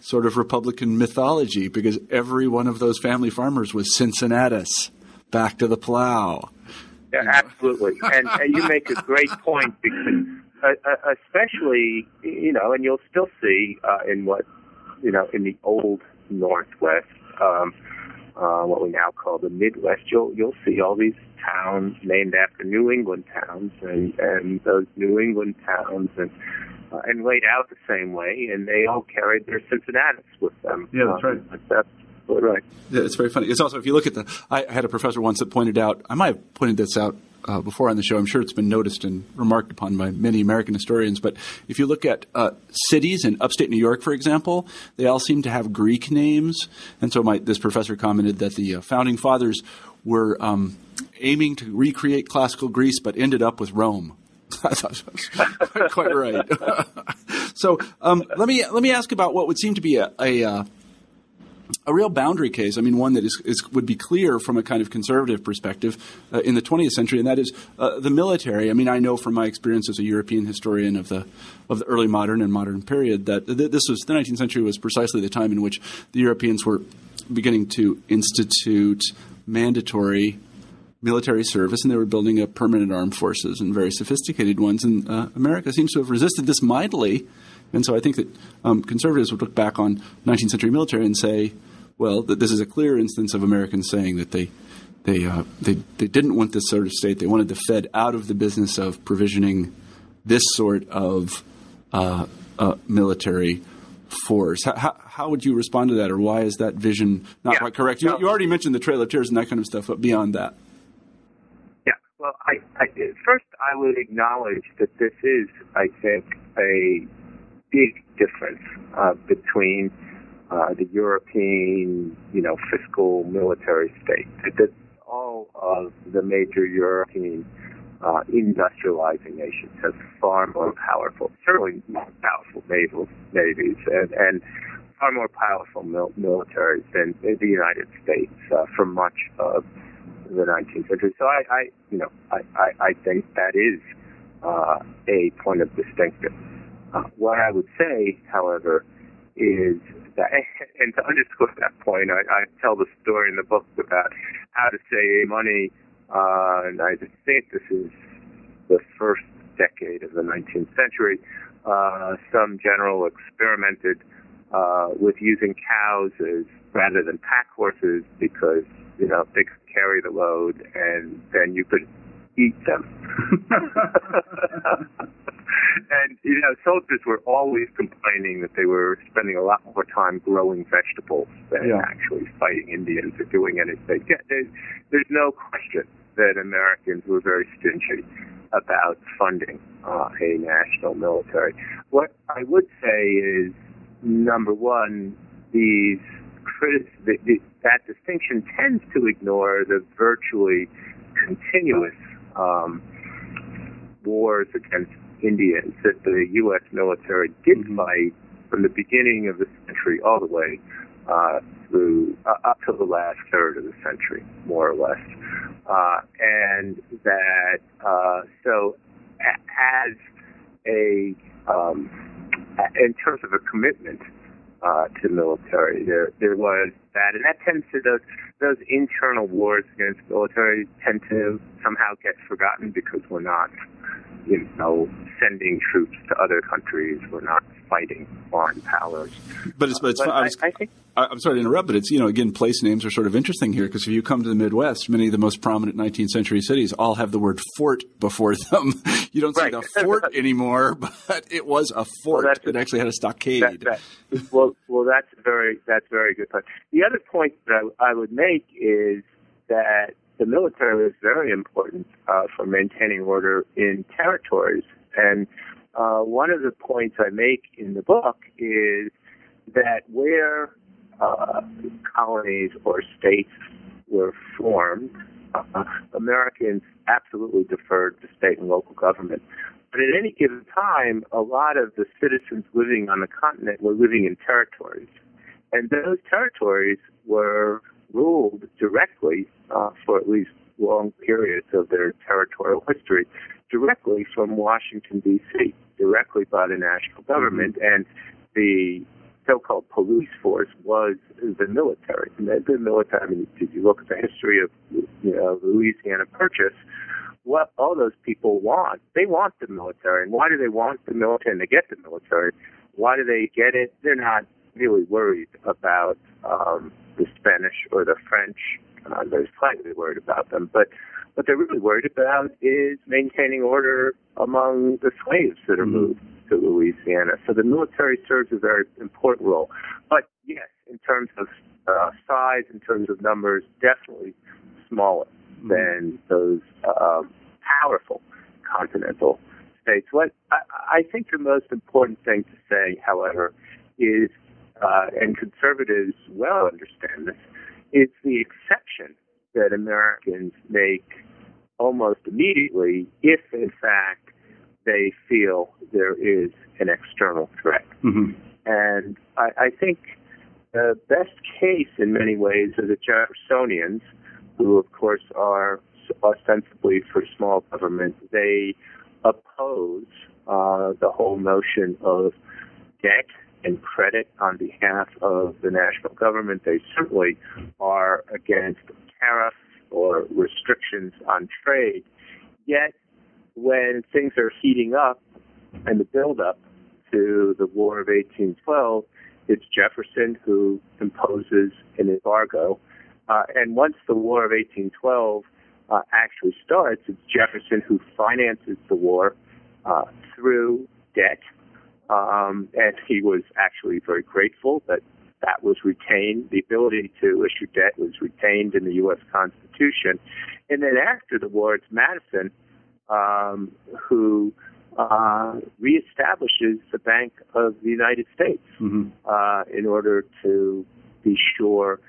sort of Republican mythology because every one of those family farmers was Cincinnatus, back to the plow. Yeah, absolutely. and, and you make a great point because, uh, uh, especially, you know, and you'll still see uh, in what, you know, in the old Northwest, um, uh, what we now call the Midwest, you'll you'll see all these towns named after New England towns, and and those New England towns and uh, and laid out the same way, and they all carried their Cincinnatus with them. Yeah, that's right. Um, that's right. Yeah, it's very funny. It's also if you look at the. I had a professor once that pointed out. I might have pointed this out uh, before on the show. I'm sure it's been noticed and remarked upon by many American historians. But if you look at uh, cities in upstate New York, for example, they all seem to have Greek names. And so my, this professor commented that the uh, founding fathers were um, aiming to recreate classical Greece, but ended up with Rome. I thought quite, quite right. so um, let me let me ask about what would seem to be a, a uh, a real boundary case. I mean, one that is, is, would be clear from a kind of conservative perspective uh, in the 20th century, and that is uh, the military. I mean, I know from my experience as a European historian of the of the early modern and modern period that th- this was the 19th century was precisely the time in which the Europeans were beginning to institute mandatory military service, and they were building up permanent armed forces and very sophisticated ones. And uh, America seems to have resisted this mightily and so I think that um, conservatives would look back on 19th century military and say, well, that this is a clear instance of Americans saying that they they, uh, they they didn't want this sort of state. They wanted the Fed out of the business of provisioning this sort of uh, uh, military force. How, how, how, would you respond to that, or why is that vision not yeah. quite correct? You, you, already mentioned the Trail of Tears and that kind of stuff, but beyond that. Yeah, well, I, I first I would acknowledge that this is, I think, a big difference uh, between uh, the European, you know, fiscal military state. That all of the major European uh, industrializing nations have far more powerful, certainly more powerful naval navies, and, and far more powerful mil- militaries than the United States uh, for much of the 19th century. So I, I you know, I, I, I think that is uh, a point of distinction. Uh, what I would say, however, is that, and to underscore that point, I, I tell the story in the book about how to save money, uh, and I think this is the first decade of the 19th century. Uh, some general experimented uh, with using cows as rather than pack horses because you know they could carry the load, and then you could eat them. and you know, soldiers were always complaining that they were spending a lot more time growing vegetables than yeah. actually fighting Indians or doing anything. Yeah, there's, there's no question that Americans were very stingy about funding uh, a national military. What I would say is, number one, these critic- the, the, that distinction tends to ignore the virtually continuous um, wars against Indians that the U.S. military did mm-hmm. fight from the beginning of the century all the way uh, through uh, up to the last third of the century, more or less, uh, and that uh, so as a um, in terms of a commitment uh, to military, there there was that, and that tends to those those internal wars against military tend to somehow get forgotten because we're not you know, sending troops to other countries. We're not fighting foreign powers. But it's, but it's, but I, was, I, think, I'm sorry to interrupt, but it's, you know, again, place names are sort of interesting here because if you come to the Midwest, many of the most prominent 19th century cities all have the word fort before them. you don't right. see the fort anymore, but it was a fort well, that actually had a stockade. That, that, well, well, that's very, that's very good point. The other point that I, I would make is that the military was very important uh, for maintaining order in territories. And uh, one of the points I make in the book is that where uh, colonies or states were formed, uh, Americans absolutely deferred to state and local government. But at any given time, a lot of the citizens living on the continent were living in territories. And those territories were ruled directly uh, for at least long periods of their territorial history directly from Washington, D.C., directly by the national government. Mm-hmm. And the so-called police force was the military. And the military, I mean, if you look at the history of you know, Louisiana Purchase, what all those people want, they want the military. And why do they want the military and they get the military? Why do they get it? They're not really worried about um, the Spanish or the French. Uh, they're slightly worried about them, but what they're really worried about is maintaining order among the slaves that are mm-hmm. moved to Louisiana. So the military serves a very important role. But yes, in terms of uh, size, in terms of numbers, definitely smaller mm-hmm. than those uh, powerful continental states. What I, I think the most important thing to say, however, is, uh, and conservatives well understand this, it's the exception that Americans make almost immediately if, in fact, they feel there is an external threat. Mm-hmm. And I, I think the best case in many ways are the Jeffersonians, who, of course, are ostensibly for small government. They oppose uh, the whole notion of debt and credit on behalf of the national government. They certainly are against tariffs or restrictions on trade. Yet, when things are heating up and the build-up to the War of 1812, it's Jefferson who imposes an embargo. Uh, and once the War of 1812 uh, actually starts, it's Jefferson who finances the war uh, through debt um, and he was actually very grateful that that was retained. The ability to issue debt was retained in the U.S. Constitution. And then after the war, it's Madison um, who uh, reestablishes the Bank of the United States mm-hmm. uh, in order to be sure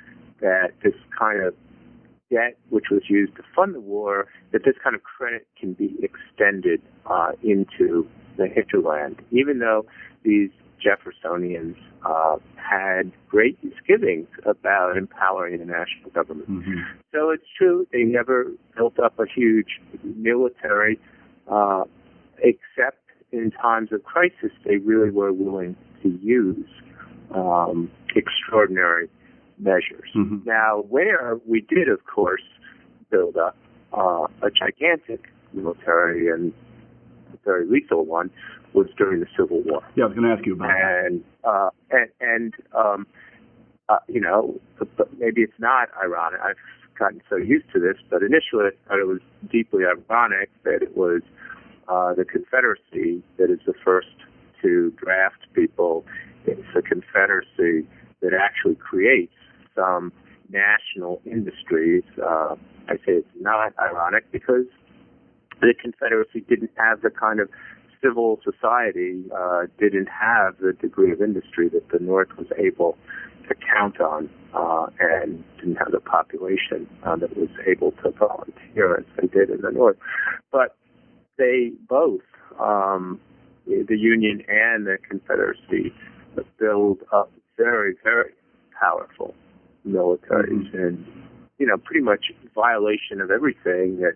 that this kind of debt, which was used to fund the war, that this kind of credit can be extended uh, into the hinterland, even though these Jeffersonians uh, had great misgivings about empowering the national government. Mm-hmm. So it's true, they never built up a huge military, uh, except in times of crisis, they really were willing to use um, extraordinary measures. Mm-hmm. Now, where we did, of course, build up uh, a gigantic military and very lethal one was during the Civil War. Yeah, I was going to ask you about and, that. Uh, and and um, uh, you know, but maybe it's not ironic. I've gotten so used to this, but initially I thought it was deeply ironic that it was uh, the Confederacy that is the first to draft people. It's the Confederacy that actually creates some national industries. Uh, I say it's not ironic because the Confederacy didn't have the kind of civil society, uh, didn't have the degree of industry that the North was able to count on, uh, and didn't have the population uh, that was able to volunteer as they did in the North. But they both, um, the Union and the Confederacy, build up very, very powerful militaries and, you know, pretty much violation of everything that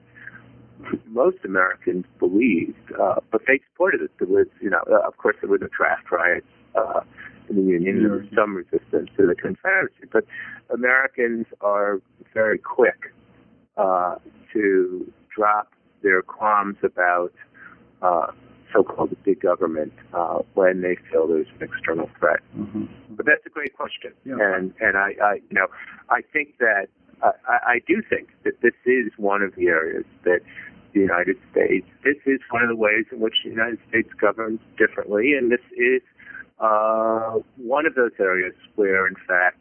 most Americans believed, uh, but they supported it. There was, you know, uh, of course, there were the draft riots uh, in the Union. There was some resistance to the Confederacy, but Americans are very quick uh, to drop their qualms about uh, so-called big government uh, when they feel there's an external threat. Mm-hmm. But that's a great question, Yeah. and and I, I you know I think that uh, I, I do think that this is one of the areas that the United States. This is one of the ways in which the United States governs differently, and this is uh, one of those areas where, in fact,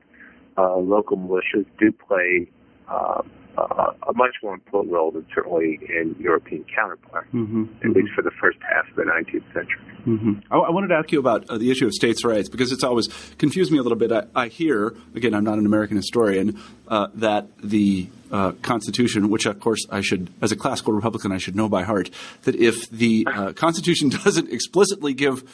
uh, local militias do play uh, uh, a much more important role than certainly in European counterparts, Mm-hmm. at least for the first half of the 19th century. Mm-hmm. I, I wanted to ask you about uh, the issue of states' rights because it's always confused me a little bit. I, I hear, again, I'm not an American historian, uh, that the uh, Constitution, which of course I should, as a classical Republican, I should know by heart, that if the uh, Constitution doesn't explicitly give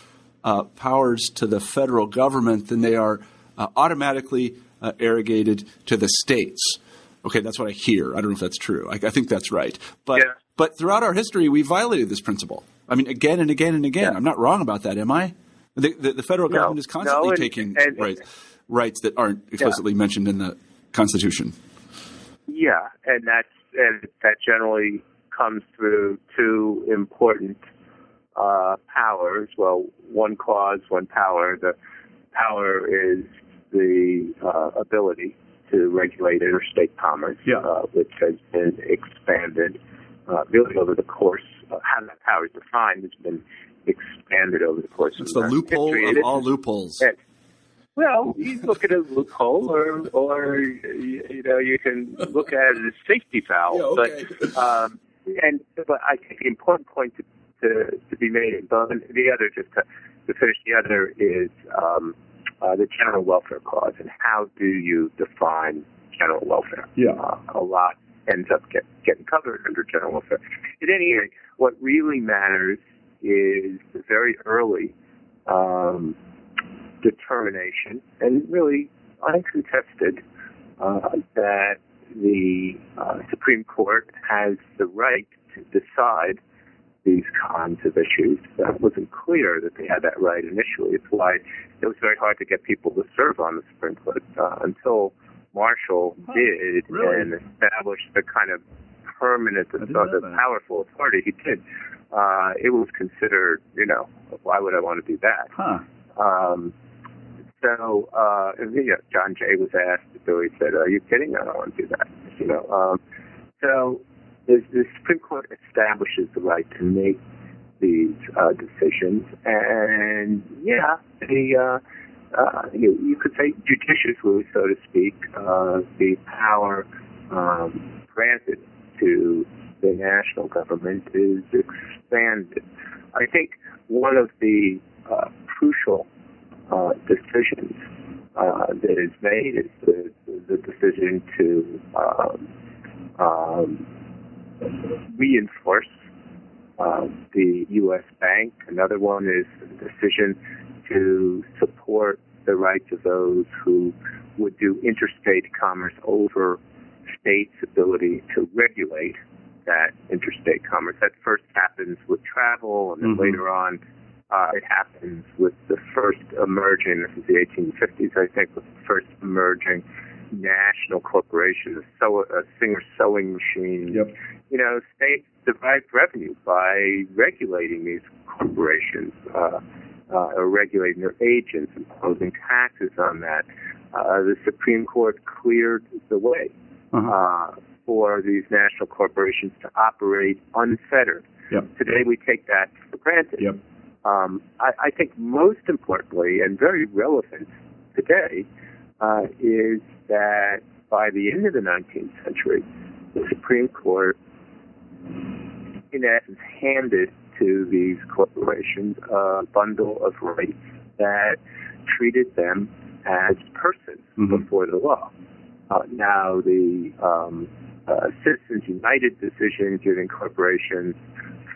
uh, powers to the federal government, then they are uh, automatically uh, arrogated to the states. Okay, that's what I hear. I don't know if that's true. I, I think that's right. But Yeah. but throughout our history, we violated this principle. I mean, again and again and again. Yeah. I'm not wrong about that, am I? The, the, the federal No. government is constantly No, and- taking and- rights, rights that aren't explicitly mentioned in the Constitution. Yeah, and that's and that generally comes through two important uh, powers. Well, one cause, one power. The power is the uh, ability to regulate interstate commerce, Yeah. uh, which has been expanded uh, really over the course. Uh, how that power is defined has been expanded over the course It's of the loophole history. of It all loopholes. Yeah. Well, you look at a loophole, or or you you know you can look at it as a safety valve. Yeah, okay. But um, and but I think the important point to to, to be made, but the other just to, to finish the other is um, uh, the general welfare clause and how do you define general welfare? Yeah. Uh, a lot ends up get, getting covered under general welfare. At any rate, what really matters is the very early um, determination and really uncontested uh, that the uh, Supreme Court has the right to decide these kinds of issues. That wasn't clear that they had that right initially. It's why it was very hard to get people to serve on the Supreme Court uh, until Marshall Huh, did really? and established the kind of permanent, the, didn't know the powerful authority he did. Uh, it was considered, you know, why would I want to do that? Huh. Um, so, uh, and, you know, John Jay was asked, so he said, are you kidding? I don't want to do that. You know, um, so the, Supreme Court establishes the right to make these uh, decisions, and yeah, the uh, uh, you, you could say judiciously, so to speak, uh, the power um, granted to the national government is expanded. I think one of the uh, crucial uh, decisions uh, that is made is the, the decision to um, um, reinforce uh, the U.S. Bank. Another one is the decision to support the rights of those who would do interstate commerce over states' ability to regulate that interstate commerce. That first happens with travel, and then Mhm. later on, uh, it happens with the first emerging, this is the 1850s, I think, with the first emerging national corporation, a, sew, a Singer sewing machine. Yep. You know, states derive revenue by regulating these corporations, uh, uh, or regulating their agents, imposing taxes on that. Uh, the Supreme Court cleared the way Uh-huh. uh, for these national corporations to operate unfettered. Yep. Today we take that for granted. Yep. Um, I, I think most importantly and very relevant today uh, is that by the end of the 19th century, the Supreme Court, in essence, handed to these corporations a bundle of rights that treated them as persons Mhm. before the law. Uh, now, the um, uh, Citizens United decision giving corporations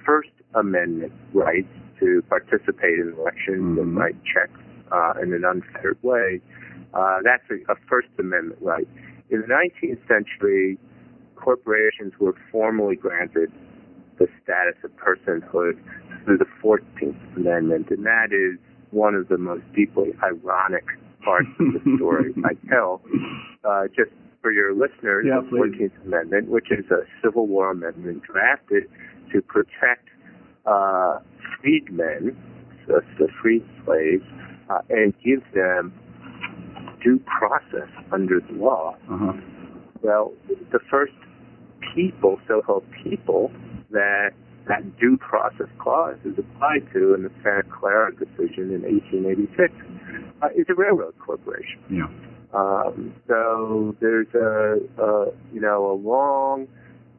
First Amendment rights to participate in elections and Mhm. write checks uh, in an unfettered way. Uh, that's a, a First Amendment right. In the 19th century, corporations were formally granted the status of personhood through the 14th Amendment, and that is one of the most deeply ironic parts of the story I tell. Uh, just for your listeners, Yeah, the please. 14th Amendment, which is a Civil War amendment drafted to protect uh, freedmen, the, the freed slaves, uh, and give them due process under the law. Uh-huh. Well, the first people, so-called people, that that due process clause is applied to in the Santa Clara decision in 1886 uh, is a railroad corporation. Yeah. Um, so there's a, a you know a long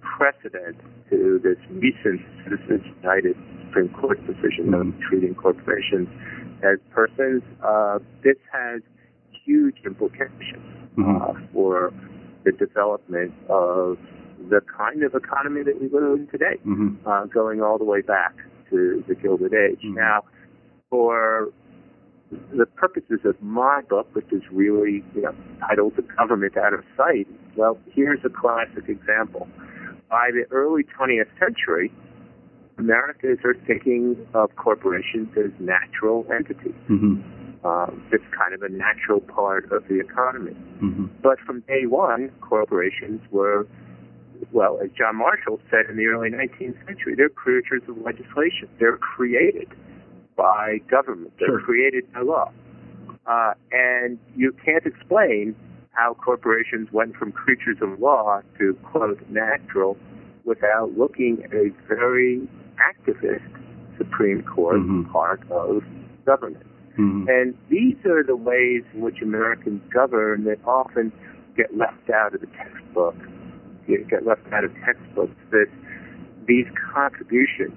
precedent to this recent Citizens United Supreme Court decision Mhm. of treating corporations as persons. Uh, this has huge implications Mhm. uh, for the development of the kind of economy that we live in today, hmm uh, going all the way back to the Gilded Age. Mhm. Now, for the purposes of my book, which is really you know, titled "The Government Out of Sight," well, here's a classic example. By the early 20th century, Americans are thinking of corporations as natural entities. hmm Um, it's kind of a natural part of the economy. hmm But from day one, corporations were, well, as John Marshall said in the early 19th century, they're creatures of legislation. They're created by government. They're Sure. created by law. Uh, and you can't explain how corporations went from creatures of law to, quote, natural without looking at a very activist Supreme Court Mhm. part of government. Hmm And these are the ways in which Americans govern that often get left out of the textbook. Get left out of textbooks. That these contributions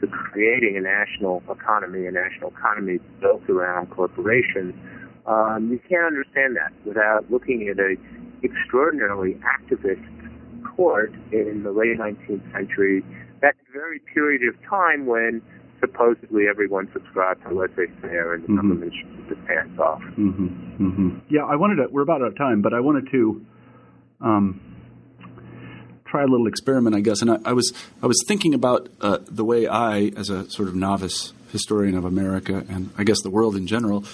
to creating a national economy, a national economy built around corporations, um, you can't understand that without looking at a extraordinarily activist court in the late 19th century. That very period of time when supposedly everyone subscribed to laissez-faire and the Mhm. government should keep its hands off. hmm hmm Yeah, I wanted to. We're about out of time, but I wanted to um, try a little experiment, I guess. And I, I was I was thinking about uh, the way I, as a sort of novice historian of America and I guess the world in general,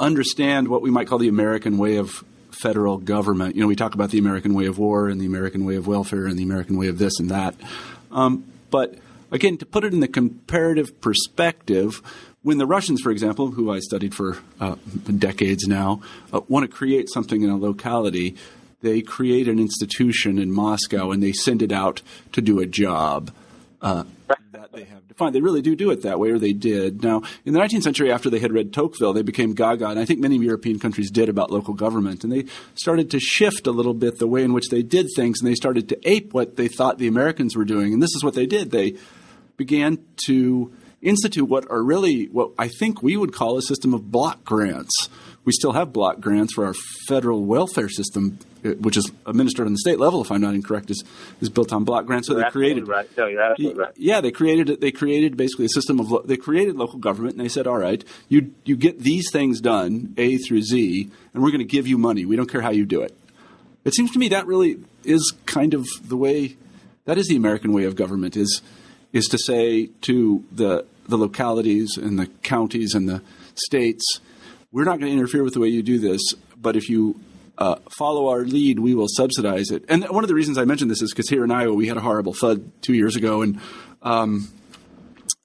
understand what we might call the American way of federal government. You know, we talk about the American way of war and the American way of welfare and the American way of this and that. Um, but again, to put it in the comparative perspective, when the Russians, for example, who I studied for uh, decades now, uh, want to create something in a locality, they create an institution in Moscow and they send it out to do a job. Uh, that they have defined. They really do do it that way, or they did. Now, in the 19th century, after they had read Tocqueville, they became gaga, and I think many European countries did about local government, and they started to shift a little bit the way in which they did things, and they started to ape what they thought the Americans were doing. And this is what they did. They began to institute what are really what I think we would call a system of block grants. We still have block grants for our federal welfare system, uh, which is administered on the state level, if I'm not incorrect, is, is built on block grants. So You're they created right. No, you're absolutely right. yeah, they created it. They created basically a system of lo- they created local government, and they said, "All right, you you get these things done, A through Z, and we're going to give you money. We don't care how you do it." It seems to me that really is kind of the way that is the American way of government is is to say to the the localities and the counties and the states, we're not going to interfere with the way you do this, but if you uh, follow our lead, we will subsidize it. And one of the reasons I mentioned this is because here in Iowa we had a horrible flood two years ago, and um,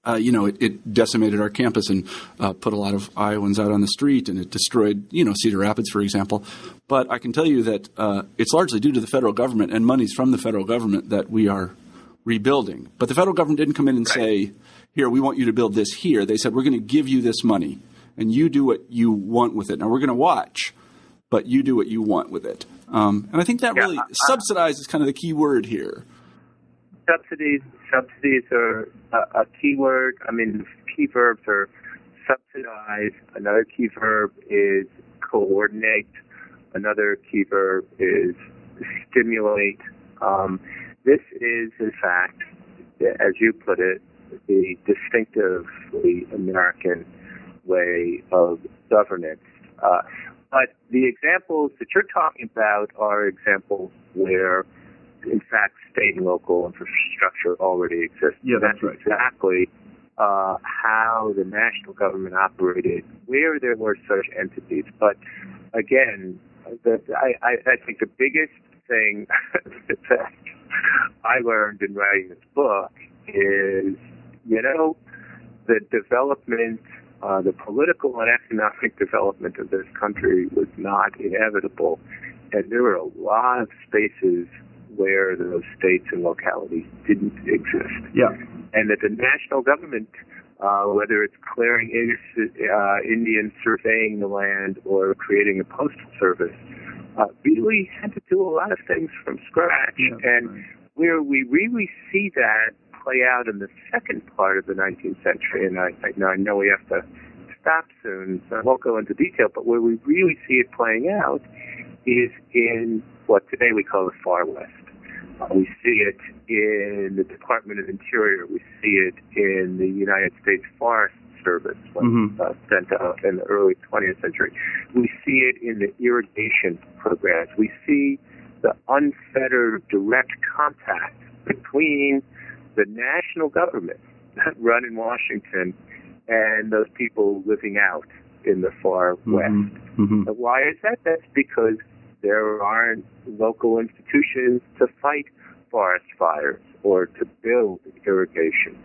uh, you know it, it decimated our campus and uh, put a lot of Iowans out on the street, and it destroyed you know Cedar Rapids, for example. But I can tell you that uh, it's largely due to the federal government and monies from the federal government that we are rebuilding. But the federal government didn't come in and say, "Here, we want you to build this here." They said, "We're going to give you this money, and you do what you want with it." Now we're going to watch, but you do what you want with it. Um, and I think that Yeah, really subsidize is kind of the key word here. subsidies subsidies are a, a key word. I mean, key verbs are subsidize. Another key verb is coordinate. Another key verb is stimulate. Um, this is, in fact, as you put it, the distinctively American way of governance. Uh, but the examples that you're talking about are examples where in fact, state and local infrastructure already exists. Yeah, that's right. exactly uh, how the national government operated, where there were such entities. But again, the, I, I, I think the biggest thing that I learned in writing this book is, you know, the development, uh, the political and economic development of this country was not inevitable, and there were a lot of spaces where those states and localities didn't exist. Yeah. And that the national government, uh, whether it's clearing uh, Indians, surveying the land, or creating a postal service, uh, really had to do a lot of things from scratch. Yeah, and right. where we really see that play out in the second part of the 19th century, and I, I, I know we have to stop soon, so I won't go into detail, but where we really see it playing out is in what today we call the Far West. Uh, we see it in the Department of Interior. We see it in the United States Forest Service when Mhm. uh, sent out in the early 20th century. We see it in the irrigation programs. We see the unfettered direct contact between the national government that run in Washington and those people living out in the far west. Mhm. And Why is that? That's because there aren't local institutions to fight forest fires or to build irrigation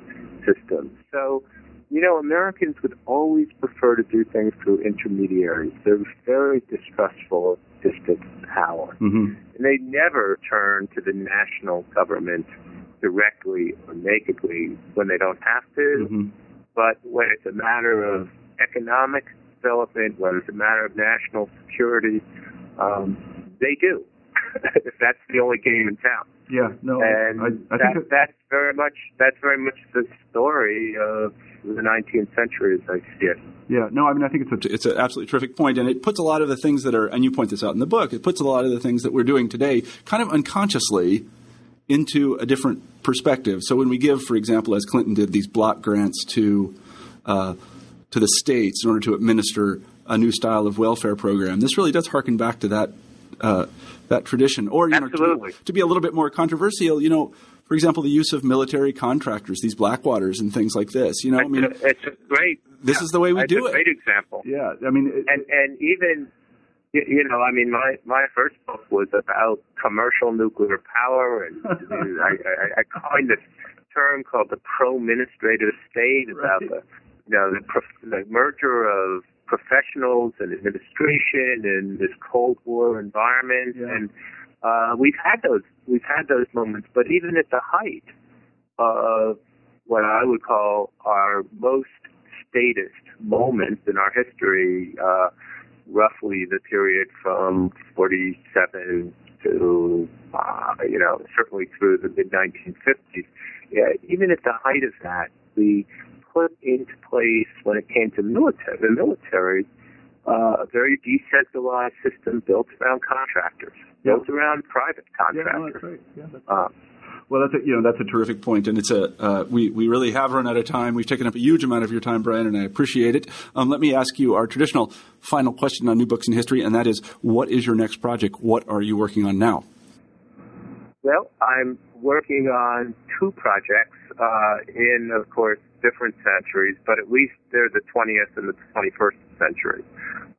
systems. So, you know, Americans would always prefer to do things through intermediaries. They're very distrustful of distant power. Mhm. And they never turn to the national government directly or nakedly when they don't have to. Mhm. But when it's a matter of economic development, when it's a matter of national security, um, they do. if that's the only game in town. Yeah. No. And I, I that, think that, that's very much that's very much the story of the 19th century as I see it. Yeah, no, I mean, I think it's a, it's an absolutely terrific point, and it puts a lot of the things that are, and you point this out in the book, it puts a lot of the things that we're doing today kind of unconsciously into a different perspective. So when we give, for example, as Clinton did, these block grants to uh, to the states in order to administer a new style of welfare program, this really does harken back to that uh, that tradition. Or you know, to, to be a little bit more controversial, you know. For example, the use of military contractors, these Blackwaters and things like this. You know, I mean, it's, a, it's a great. this is the way we it's do a it. Great example. Yeah, I mean, it, and and even you know, I mean, my my first book was about commercial nuclear power, and I, I, I coined this term called the pro-ministrative state about Right. the you know the, the merger of professionals and administration in this Cold War environment, Yeah. and uh, we've had those we've had those moments, but even at the height of what I would call our most statist moments in our history, uh, roughly the period from 47 to, uh, you know, certainly through the mid 1950s. Yeah, even at the height of that, we put into place, when it came to military, the military, uh, a very decentralized system built around contractors, Yeah. built around private contractors. Yeah, no, that's right. Yeah, that's Uh, Well, that's a, you know that's a terrific point, and it's a uh, we we really have run out of time. We've taken up a huge amount of your time, Brian, and I appreciate it. Um, let me ask you our traditional final question on new books in history, and that is, what is your next project? What are you working on now? Well, I'm working on two projects uh, in, of course, different centuries, but at least they're the 20th and the 21st century.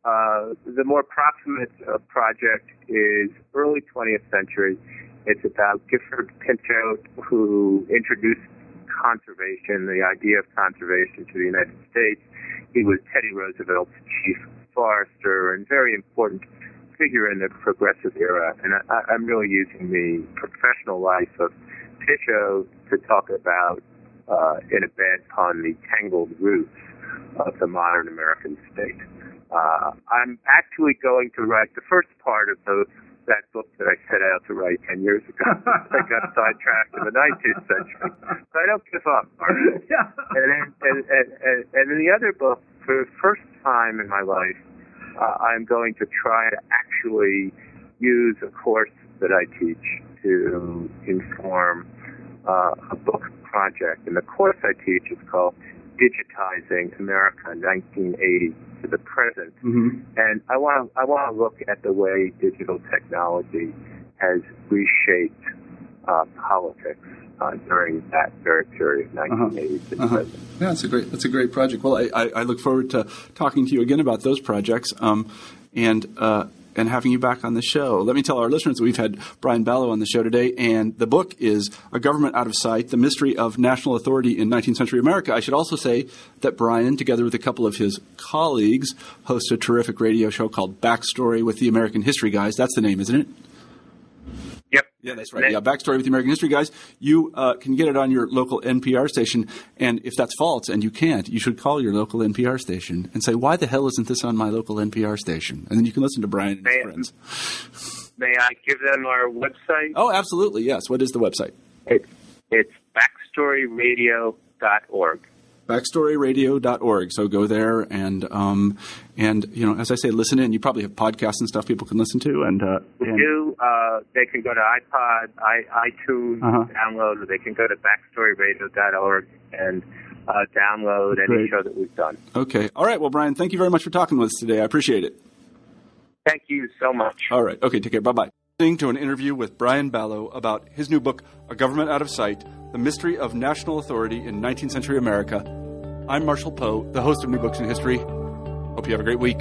Uh, the more proximate uh, project is early 20th century. It's about Gifford Pinchot, who introduced conservation, the idea of conservation to the United States. He was Teddy Roosevelt's chief forester and very important figure in the progressive era. And I, I'm really using the professional life of Pinchot to talk about, uh, in a bad pun, the tangled roots of the modern American state. Uh, I'm actually going to write the first part of those that book that I set out to write 10 years ago. I got sidetracked in the 19th century. So I don't give up. Right? And, then, and, and, and, and in the other book, for the first time in my life, uh, I'm going to try to actually use a course that I teach to inform uh, a book project. And the course I teach is called Digitizing America 1980 to the Present. Mm-hmm. And I want to I want to look at the way digital technology has reshaped uh, politics uh, during that very period, 1980 to the Uh-huh. Yeah, that's a great that's a great project. Well, I, I, I look forward to talking to you again about those projects. Um, and uh, and having you back on the show. Let me tell our listeners we've had Brian Balogh on the show today, and the book is A Government Out of Sight The Mystery of National Authority in 19th Century America. I should also say that Brian, together with a couple of his colleagues, hosts a terrific radio show called Backstory with the American History Guys. That's the name, isn't it? Yeah, that's right. Yeah, backstory with the American History guys. You uh, can get it on your local NPR station, and if that's false and you can't, you should call your local NPR station and say, "Why the hell isn't this on my local NPR station?" And then you can listen to Brian and his May- friends. May I give them our website? Oh, absolutely. Yes. What is the website? It's, it's backstoryradio.org. Backstoryradio.org. So go there and um, and you know, as I say, listen in. You probably have podcasts and stuff people can listen to, and, uh, We and do. Uh, they can go to iPod, I, iTunes, Uh-huh. download, or they can go to backstoryradio.org and uh, download any show that we've done. okay. All right. Well, Brian, thank you very much for talking with us today. I appreciate it. Thank you so much. All right. Okay, take care. Bye bye. Listening to an interview with Brian Balogh about his new book, A Government Out of Sight The Mystery of National Authority in 19th Century America. I'm Marshall Poe, the host of New Books in History. Hope you have a great week.